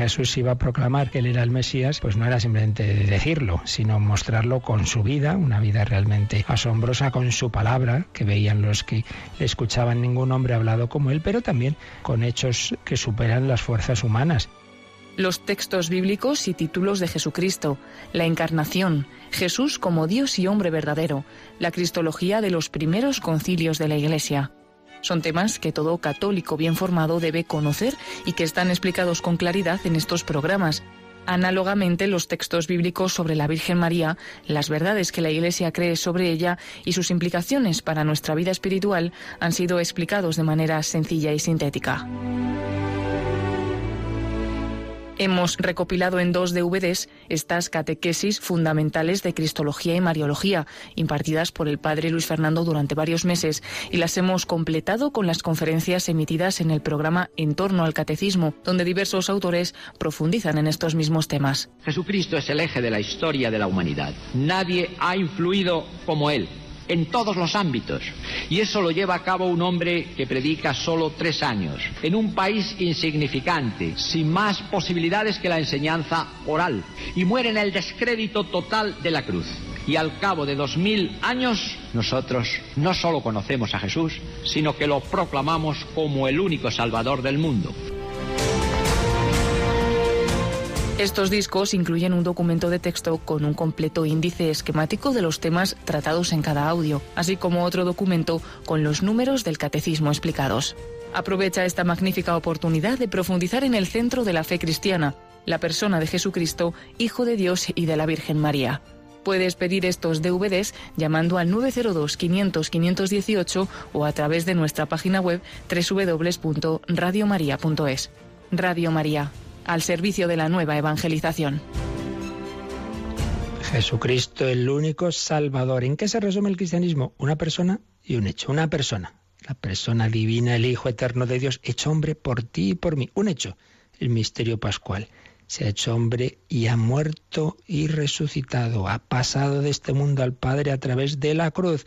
Jesús iba a proclamar que él era el Mesías, pues no era simplemente decirlo, sino mostrarlo con su vida, una vida realmente asombrosa con su palabra, que veían los que le escuchaban ningún hombre hablado como él, pero también con hechos que superan las fuerzas humanas. Los textos bíblicos y títulos de Jesucristo, la encarnación, Jesús como Dios y hombre verdadero, la cristología de los primeros concilios de la Iglesia. Son temas que todo católico bien formado debe conocer y que están explicados con claridad en estos programas. Análogamente, los textos bíblicos sobre la Virgen María, las verdades que la Iglesia cree sobre ella y sus implicaciones para nuestra vida espiritual han sido explicados de manera sencilla y sintética. Hemos recopilado en dos DVDs estas catequesis fundamentales de Cristología y Mariología, impartidas por el padre Luis Fernando durante varios meses, y las hemos completado con las conferencias emitidas en el programa En torno al Catecismo, donde diversos autores profundizan en estos mismos temas. Jesucristo es el eje de la historia de la humanidad. Nadie ha influido como Él en todos los ámbitos. Y eso lo lleva a cabo un hombre que predica solo tres años, en un país insignificante, sin más posibilidades que la enseñanza oral, y muere en el descrédito total de la cruz. Y al cabo de dos mil años, nosotros no solo conocemos a Jesús, sino que lo proclamamos como el único Salvador del mundo. Estos discos incluyen un documento de texto con un completo índice esquemático de los temas tratados en cada audio, así como otro documento con los números del catecismo explicados. Aprovecha esta magnífica oportunidad de profundizar en el centro de la fe cristiana, la persona de Jesucristo, Hijo de Dios y de la Virgen María. Puedes pedir estos DVDs llamando al 902 500 518 o a través de nuestra página web www.radiomaria.es. Radio María al servicio de la nueva evangelización. Jesucristo, el único Salvador. ¿En qué se resume el cristianismo? Una persona y un hecho. Una persona. La persona divina, el Hijo eterno de Dios, hecho hombre por ti y por mí. Un hecho. El misterio pascual. se ha hecho hombre y ha muerto y resucitado, ha pasado de este mundo al Padre a través de la cruz.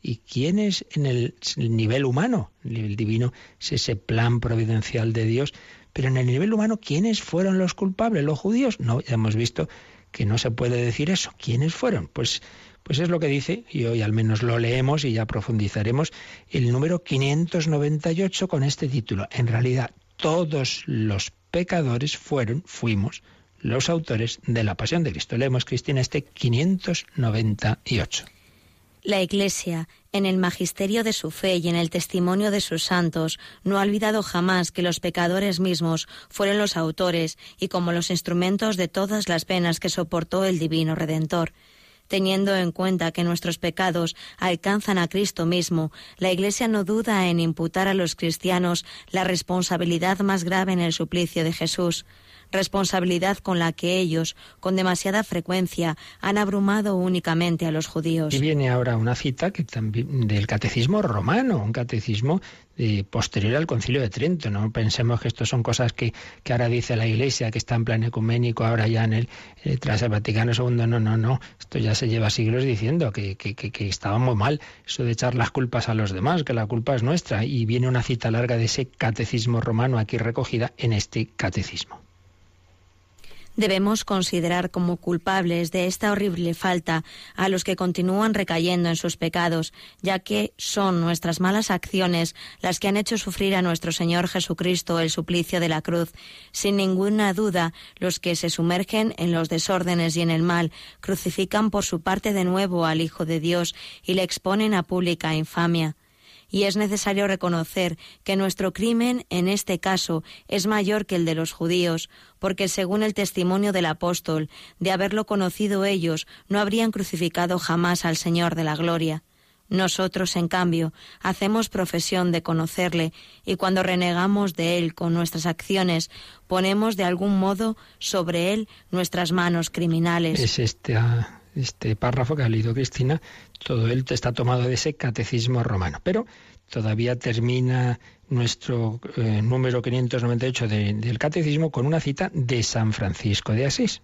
¿Y quién es en el nivel humano? El nivel divino es ese plan providencial de Dios. Pero en el nivel humano, ¿quiénes fueron los culpables? ¿Los judíos? No, ya hemos visto que no se puede decir eso. ¿Quiénes fueron? Pues, pues es lo que dice, y hoy al menos lo leemos y ya profundizaremos, el número 598 con este título. En realidad, todos los pecadores fueron, fuimos, los autores de la pasión de Cristo. Leemos, Cristina, este 598. La Iglesia, en el magisterio de su fe y en el testimonio de sus santos, no ha olvidado jamás que los pecadores mismos fueron los autores y como los instrumentos de todas las penas que soportó el Divino Redentor. Teniendo en cuenta que nuestros pecados alcanzan a Cristo mismo, la Iglesia no duda en imputar a los cristianos la responsabilidad más grave en el suplicio de Jesús responsabilidad con la que ellos, con demasiada frecuencia, han abrumado únicamente a los judíos. Y viene ahora una cita que también del catecismo romano, un catecismo de, posterior al concilio de Trento. No pensemos que esto son cosas que, que ahora dice la Iglesia, que está en plan ecuménico, ahora ya en el, eh, tras el Vaticano II. No, no, no. Esto ya se lleva siglos diciendo que, que, que, que estaba muy mal eso de echar las culpas a los demás, que la culpa es nuestra. Y viene una cita larga de ese catecismo romano aquí recogida en este catecismo. Debemos considerar como culpables de esta horrible falta a los que continúan recayendo en sus pecados, ya que son nuestras malas acciones las que han hecho sufrir a nuestro Señor Jesucristo el suplicio de la cruz. Sin ninguna duda, los que se sumergen en los desórdenes y en el mal crucifican por su parte de nuevo al Hijo de Dios y le exponen a pública infamia y es necesario reconocer que nuestro crimen en este caso es mayor que el de los judíos, porque según el testimonio del apóstol, de haberlo conocido ellos, no habrían crucificado jamás al Señor de la gloria. Nosotros, en cambio, hacemos profesión de conocerle y cuando renegamos de él con nuestras acciones, ponemos de algún modo sobre él nuestras manos criminales. Es este, este párrafo que ha leído Cristina, todo él está tomado de ese catecismo romano. Pero todavía termina nuestro eh, número 598 de, del catecismo con una cita de San Francisco de Asís.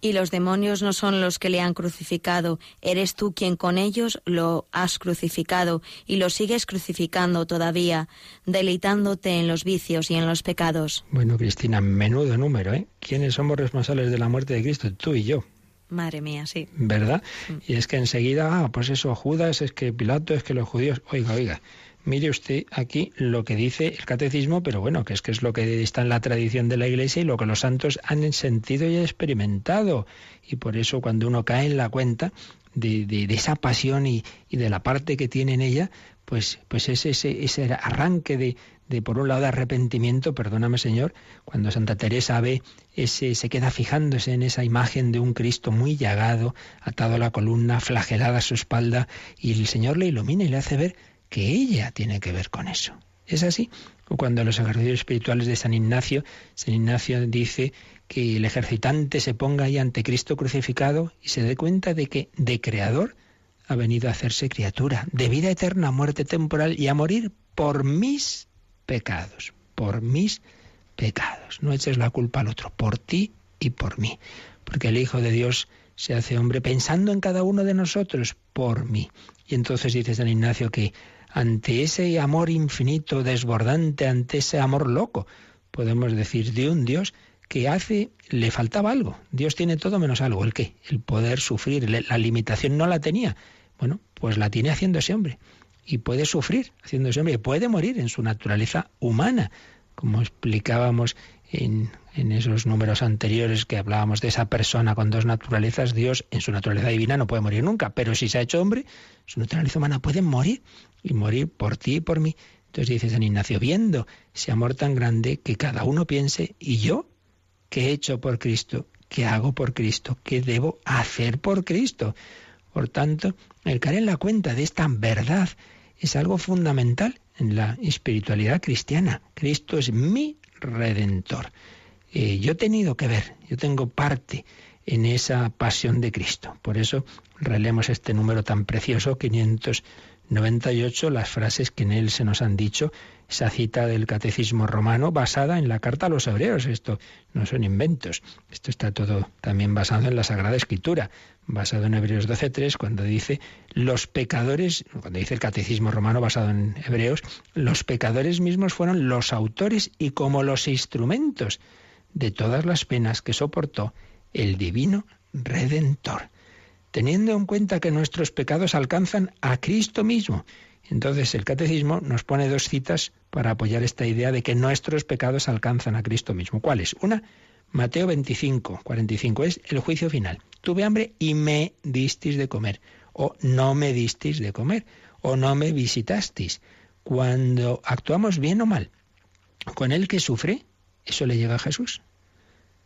Y los demonios no son los que le han crucificado, eres tú quien con ellos lo has crucificado y lo sigues crucificando todavía, deleitándote en los vicios y en los pecados. Bueno, Cristina, menudo número, ¿eh? ¿Quiénes somos responsables de la muerte de Cristo? Tú y yo. Madre mía, sí. ¿Verdad? Y es que enseguida, ah, pues eso, Judas, es que Pilato, es que los judíos, oiga, oiga, mire usted aquí lo que dice el catecismo, pero bueno, que es que es lo que está en la tradición de la Iglesia y lo que los santos han sentido y experimentado. Y por eso cuando uno cae en la cuenta de, de, de esa pasión y, y, de la parte que tiene en ella, pues, pues es ese, ese arranque de, de por un lado de arrepentimiento, perdóname Señor, cuando Santa Teresa ve ese, se queda fijándose en esa imagen de un Cristo muy llagado, atado a la columna, flagelada a su espalda, y el Señor le ilumina y le hace ver que ella tiene que ver con eso. ¿Es así? Cuando los ejercicios espirituales de San Ignacio, San Ignacio dice que el ejercitante se ponga ahí ante Cristo crucificado y se dé cuenta de que de creador ha venido a hacerse criatura, de vida eterna, muerte temporal y a morir por mis pecados, por mis pecados. No eches la culpa al otro, por ti y por mí. Porque el Hijo de Dios se hace hombre pensando en cada uno de nosotros, por mí. Y entonces dice San Ignacio que ante ese amor infinito, desbordante, ante ese amor loco, podemos decir de un Dios que hace, le faltaba algo. Dios tiene todo menos algo. ¿El qué? El poder sufrir. La limitación no la tenía. Bueno, pues la tiene haciéndose hombre. Y puede sufrir haciéndose hombre. Puede morir en su naturaleza humana. Como explicábamos en, en esos números anteriores que hablábamos de esa persona con dos naturalezas, Dios en su naturaleza divina no puede morir nunca. Pero si se ha hecho hombre, su naturaleza humana puede morir. Y morir por ti y por mí. Entonces dice San Ignacio, viendo ese amor tan grande que cada uno piense, ¿y yo ¿Qué he hecho por Cristo? ¿Qué hago por Cristo? ¿Qué debo hacer por Cristo? Por tanto, el caer en la cuenta de esta verdad es algo fundamental en la espiritualidad cristiana. Cristo es mi redentor. Eh, yo he tenido que ver, yo tengo parte en esa pasión de Cristo. Por eso relemos este número tan precioso, 500 98 las frases que en él se nos han dicho, esa cita del catecismo romano basada en la carta a los hebreos. Esto no son inventos, esto está todo también basado en la Sagrada Escritura, basado en Hebreos 12.3, cuando dice los pecadores, cuando dice el catecismo romano basado en hebreos, los pecadores mismos fueron los autores y como los instrumentos de todas las penas que soportó el divino Redentor teniendo en cuenta que nuestros pecados alcanzan a Cristo mismo. Entonces el catecismo nos pone dos citas para apoyar esta idea de que nuestros pecados alcanzan a Cristo mismo. ¿Cuáles? Una, Mateo 25, 45, es el juicio final. Tuve hambre y me disteis de comer, o no me disteis de comer, o no me visitasteis. Cuando actuamos bien o mal con el que sufre, eso le llega a Jesús.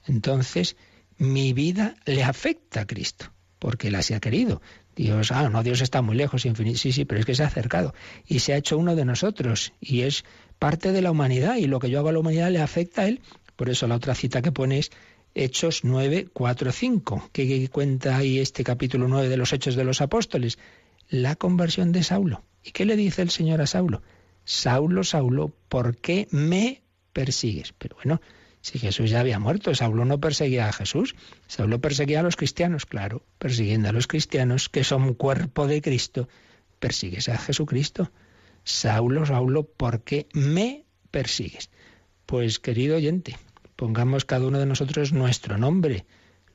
Entonces, mi vida le afecta a Cristo porque Él así ha querido. Dios, ah, no, Dios está muy lejos, infinito, sí, sí, pero es que se ha acercado y se ha hecho uno de nosotros y es parte de la humanidad y lo que yo hago a la humanidad le afecta a Él. Por eso la otra cita que pone es Hechos 9, 4, 5, que cuenta ahí este capítulo 9 de los Hechos de los Apóstoles, la conversión de Saulo. ¿Y qué le dice el Señor a Saulo? Saulo, Saulo, ¿por qué me persigues? Pero bueno, si Jesús ya había muerto, Saulo no perseguía a Jesús, Saulo perseguía a los cristianos, claro, persiguiendo a los cristianos que son cuerpo de Cristo, persigues a Jesucristo. Saulo, Saulo, ¿por qué me persigues? Pues querido oyente, pongamos cada uno de nosotros nuestro nombre.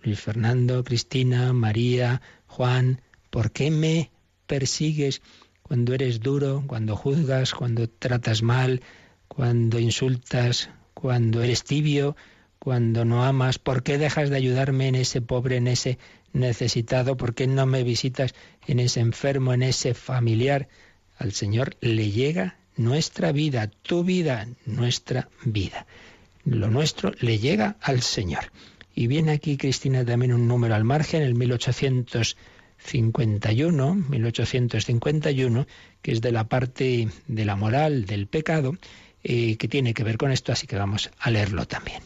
Luis Fernando, Cristina, María, Juan, ¿por qué me persigues cuando eres duro, cuando juzgas, cuando tratas mal, cuando insultas, cuando eres tibio, cuando no amas? ¿Por qué dejas de ayudarme en ese pobre, en ese necesitado? ¿Por qué no me visitas en ese enfermo, en ese familiar? Al Señor le llega nuestra vida, tu vida, nuestra vida. Lo nuestro le llega al Señor. Y viene aquí, Cristina, también un número al margen, el 1851, 1851, que es de la parte de la moral del pecado, eh, que tiene que ver con esto, así que vamos a leerlo también.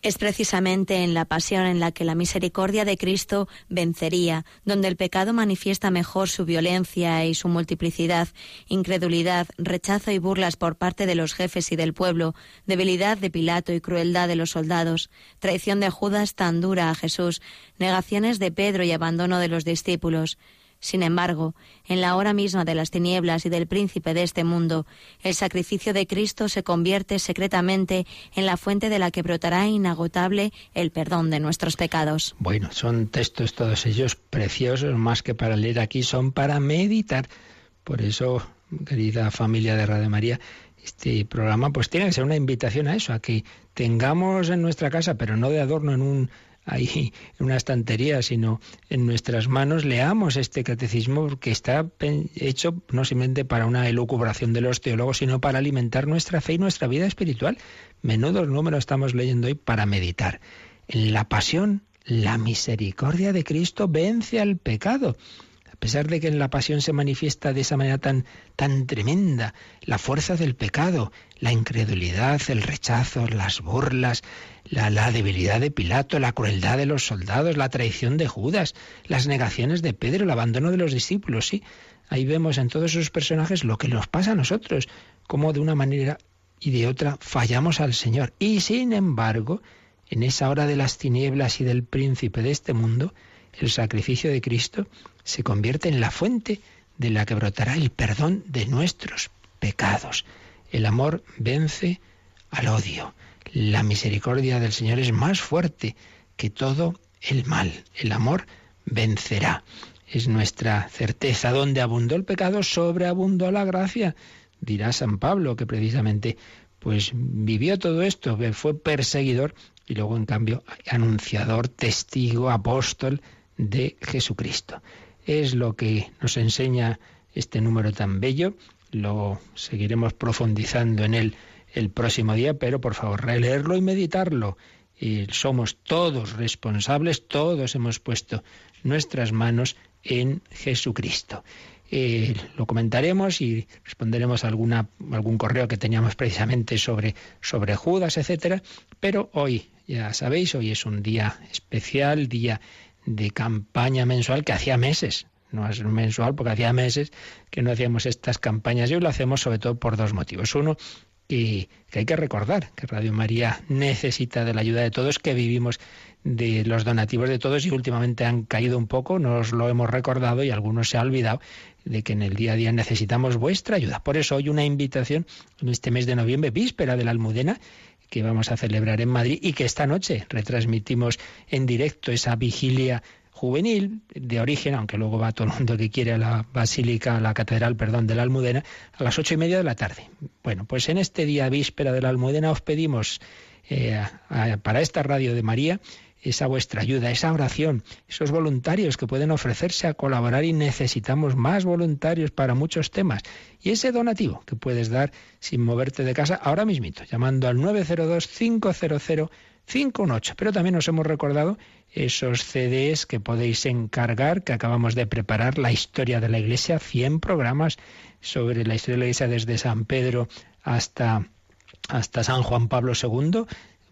Es precisamente en la pasión en la que la misericordia de Cristo vencería, donde el pecado manifiesta mejor su violencia y su multiplicidad, incredulidad, rechazo y burlas por parte de los jefes y del pueblo, debilidad de Pilato y crueldad de los soldados, traición de Judas tan dura a Jesús, negaciones de Pedro y abandono de los discípulos. Sin embargo, en la hora misma de las tinieblas y del príncipe de este mundo, el sacrificio de Cristo se convierte secretamente en la fuente de la que brotará inagotable el perdón de nuestros pecados. Bueno, son textos todos ellos preciosos, más que para leer aquí, son para meditar. Por eso, querida familia de Radio María, este programa pues tiene que ser una invitación a eso, a que tengamos en nuestra casa, pero no de adorno en un ahí en una estantería, sino en nuestras manos leamos este catecismo que está hecho no simplemente para una elucubración de los teólogos, sino para alimentar nuestra fe y nuestra vida espiritual. Menudos números estamos leyendo hoy para meditar. En la pasión, la misericordia de Cristo vence al pecado. A pesar de que en la pasión se manifiesta de esa manera tan, tan tremenda la fuerza del pecado, la incredulidad, el rechazo, las burlas, la, la, debilidad de Pilato, la crueldad de los soldados, la traición de Judas, las negaciones de Pedro, el abandono de los discípulos, sí. Ahí vemos en todos esos personajes lo que nos pasa a nosotros, cómo de una manera y de otra fallamos al Señor. Y sin embargo, en esa hora de las tinieblas y del príncipe de este mundo, el sacrificio de Cristo se convierte en la fuente de la que brotará el perdón de nuestros pecados. El amor vence al odio. La misericordia del Señor es más fuerte que todo el mal. El amor vencerá. Es nuestra certeza. Donde abundó el pecado, sobreabundó la gracia. Dirá San Pablo, que precisamente pues vivió todo esto, fue perseguidor y luego en cambio anunciador, testigo, apóstol de Jesucristo. Es lo que nos enseña este número tan bello. Lo seguiremos profundizando en él el próximo día, pero por favor, releerlo y meditarlo. Y somos todos responsables, todos hemos puesto nuestras manos en Jesucristo. Eh, lo comentaremos y responderemos a alguna, algún correo que teníamos precisamente sobre, sobre Judas, etcétera. Pero hoy, ya sabéis, hoy es un día especial, día de campaña mensual que hacía meses no es mensual, porque hacía meses que no hacíamos estas campañas y hoy lo hacemos sobre todo por dos motivos. Uno, que, que hay que recordar que Radio María necesita de la ayuda de todos, que vivimos de los donativos de todos y últimamente han caído un poco, nos lo hemos recordado y algunos se ha olvidado de que en el día a día necesitamos vuestra ayuda. Por eso hoy una invitación en este mes de noviembre, víspera de la Almudena, que vamos a celebrar en Madrid y que esta noche retransmitimos en directo esa vigilia juvenil de origen, aunque luego va todo el mundo que quiere a la basílica, a la catedral, perdón, de la Almudena, a las ocho y media de la tarde. Bueno, pues en este día víspera de la Almudena os pedimos eh, para esta radio de María esa vuestra ayuda, esa oración, esos voluntarios que pueden ofrecerse a colaborar y necesitamos más voluntarios para muchos temas. Y ese donativo que puedes dar sin moverte de casa ahora mismito, llamando al 902-500-518. Pero también nos hemos recordado esos CDs que podéis encargar, que acabamos de preparar, la historia de la Iglesia, 100 programas sobre la historia de la Iglesia desde San Pedro hasta, hasta San Juan Pablo II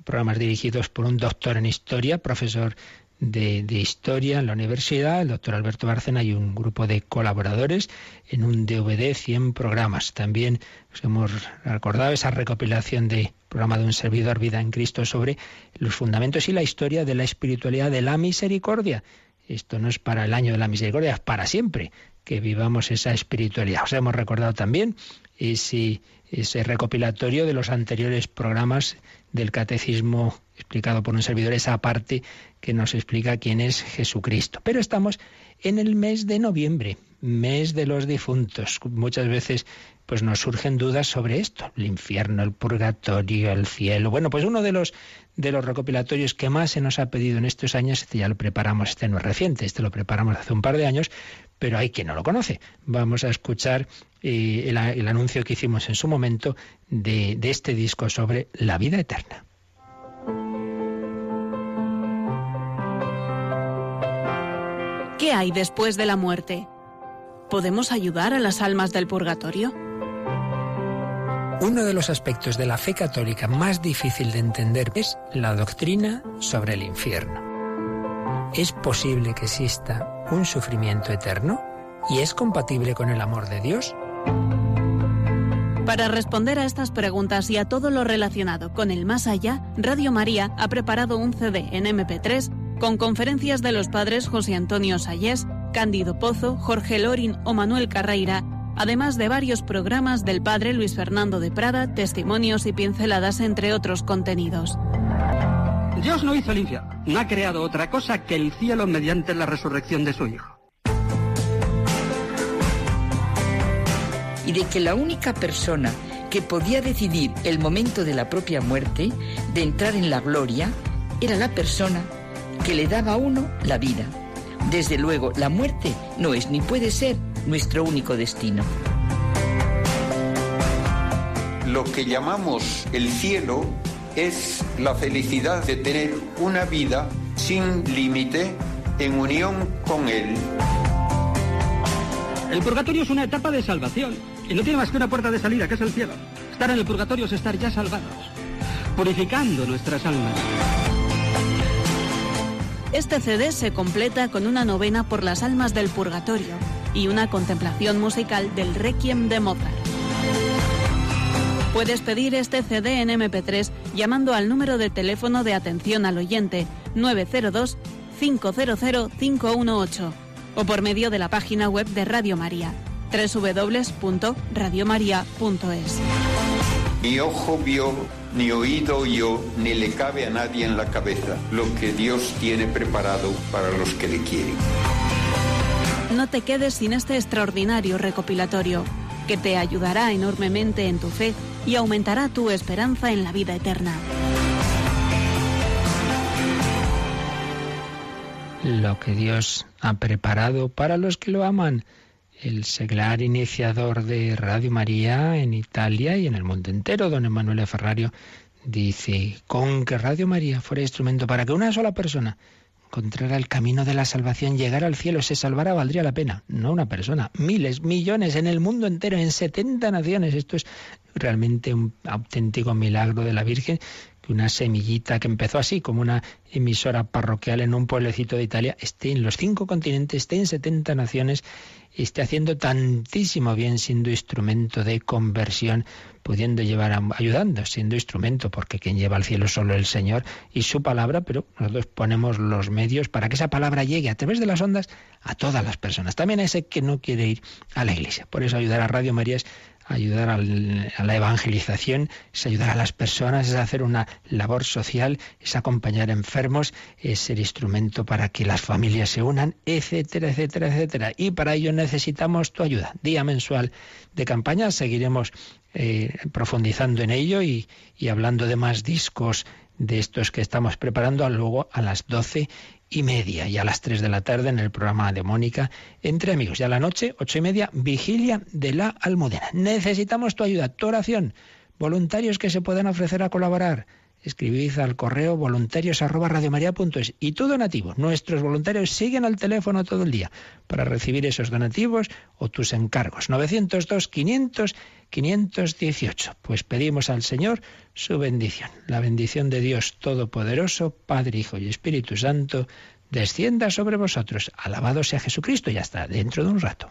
programas dirigidos por un doctor en historia, profesor de, historia en la universidad, el doctor Alberto Bárcena y un grupo de colaboradores en un DVD 100 programas. También hemos recordado esa recopilación de programa de un servidor Vida en Cristo sobre los fundamentos y la historia de la espiritualidad de la misericordia. Esto no es para el año de la misericordia, es para siempre que vivamos esa espiritualidad. Os hemos recordado también ese, ese recopilatorio de los anteriores programas del catecismo explicado por un servidor, esa parte que nos explica quién es Jesucristo. Pero estamos en el mes de noviembre, mes de los difuntos. Muchas veces pues nos surgen dudas sobre esto, el infierno, el purgatorio, el cielo. Bueno, pues uno de los de los recopilatorios que más se nos ha pedido en estos años, este ya lo preparamos, este no es reciente, este lo preparamos hace un par de años, pero hay quien no lo conoce. Vamos a escuchar eh, el, anuncio que hicimos en su momento de, de este disco sobre la vida eterna. ¿Qué hay después de la muerte? ¿Podemos ayudar a las almas del purgatorio? Uno de los aspectos de la fe católica más difícil de entender es la doctrina sobre el infierno. ¿Es posible que exista un sufrimiento eterno? ¿Y es compatible con el amor de Dios? Para responder a estas preguntas y a todo lo relacionado con el más allá, Radio María ha preparado un CD en MP3 con conferencias de los padres José Antonio Sayés, Cándido Pozo, Jorge Lorin o Manuel Carreira además de varios programas del padre Luis Fernando de Prada, testimonios y pinceladas, entre otros contenidos. Dios no hizo el infierno, no ha creado otra cosa que el cielo mediante la resurrección de su Hijo. Y de que la única persona que podía decidir el momento de la propia muerte, de entrar en la gloria, era la persona que le daba a uno la vida. Desde luego, la muerte no es ni puede ser nuestro único destino. Lo que llamamos el cielo es la felicidad de tener una vida sin límite en unión con Él. El purgatorio es una etapa de salvación y no tiene más que una puerta de salida, que es el cielo. Estar en el purgatorio es estar ya salvados, purificando nuestras almas. Este CD se completa con una novena por las almas del purgatorio y una contemplación musical del Requiem de Mozart. Puedes pedir este CD en MP3 llamando al número de teléfono de atención al oyente 902 500 518 o por medio de la página web de Radio María www.radiomaria.es. Ni ojo vio, ni oído oyó, ni le cabe a nadie en la cabeza lo que Dios tiene preparado para los que le quieren no te quedes sin este extraordinario recopilatorio, que te ayudará enormemente en tu fe y aumentará tu esperanza en la vida eterna. Lo que Dios ha preparado para los que lo aman. El seglar iniciador de Radio María en Italia y en el mundo entero, don Emanuele Ferrario, dice, con que Radio María fuera instrumento para que una sola persona encontrar el camino de la salvación, llegar al cielo, se salvará, valdría la pena. No una persona, miles, millones en el mundo entero, en 70 naciones. Esto es realmente un auténtico milagro de la Virgen que una semillita que empezó así como una emisora parroquial en un pueblecito de Italia esté en los cinco continentes, esté en 70 naciones, esté haciendo tantísimo bien siendo instrumento de conversión, pudiendo llevar, ayudando, siendo instrumento, porque quien lleva al cielo solo el Señor y su palabra, pero nosotros ponemos los medios para que esa palabra llegue a través de las ondas a todas las personas, también a ese que no quiere ir a la iglesia. Por eso ayudar a Radio María es ayudar al, a la evangelización, es ayudar a las personas, es hacer una labor social, es acompañar enfermos, es ser instrumento para que las familias se unan, etcétera, etcétera, etcétera. Y para ello necesitamos tu ayuda. Día mensual de campaña, seguiremos eh, profundizando en ello y, y hablando de más discos de estos que estamos preparando luego a las doce y media y a las tres de la tarde en el programa de Mónica entre amigos. Y a la noche, ocho y media, vigilia de la almudena. Necesitamos tu ayuda, tu oración. Voluntarios que se puedan ofrecer a colaborar. Escribid al correo voluntarios y tu donativo. Nuestros voluntarios siguen al teléfono todo el día para recibir esos donativos o tus encargos. 902 500 518. Pues pedimos al Señor su bendición. La bendición de Dios Todopoderoso, Padre, Hijo y Espíritu Santo, descienda sobre vosotros. Alabado sea Jesucristo. Ya está, dentro de un rato.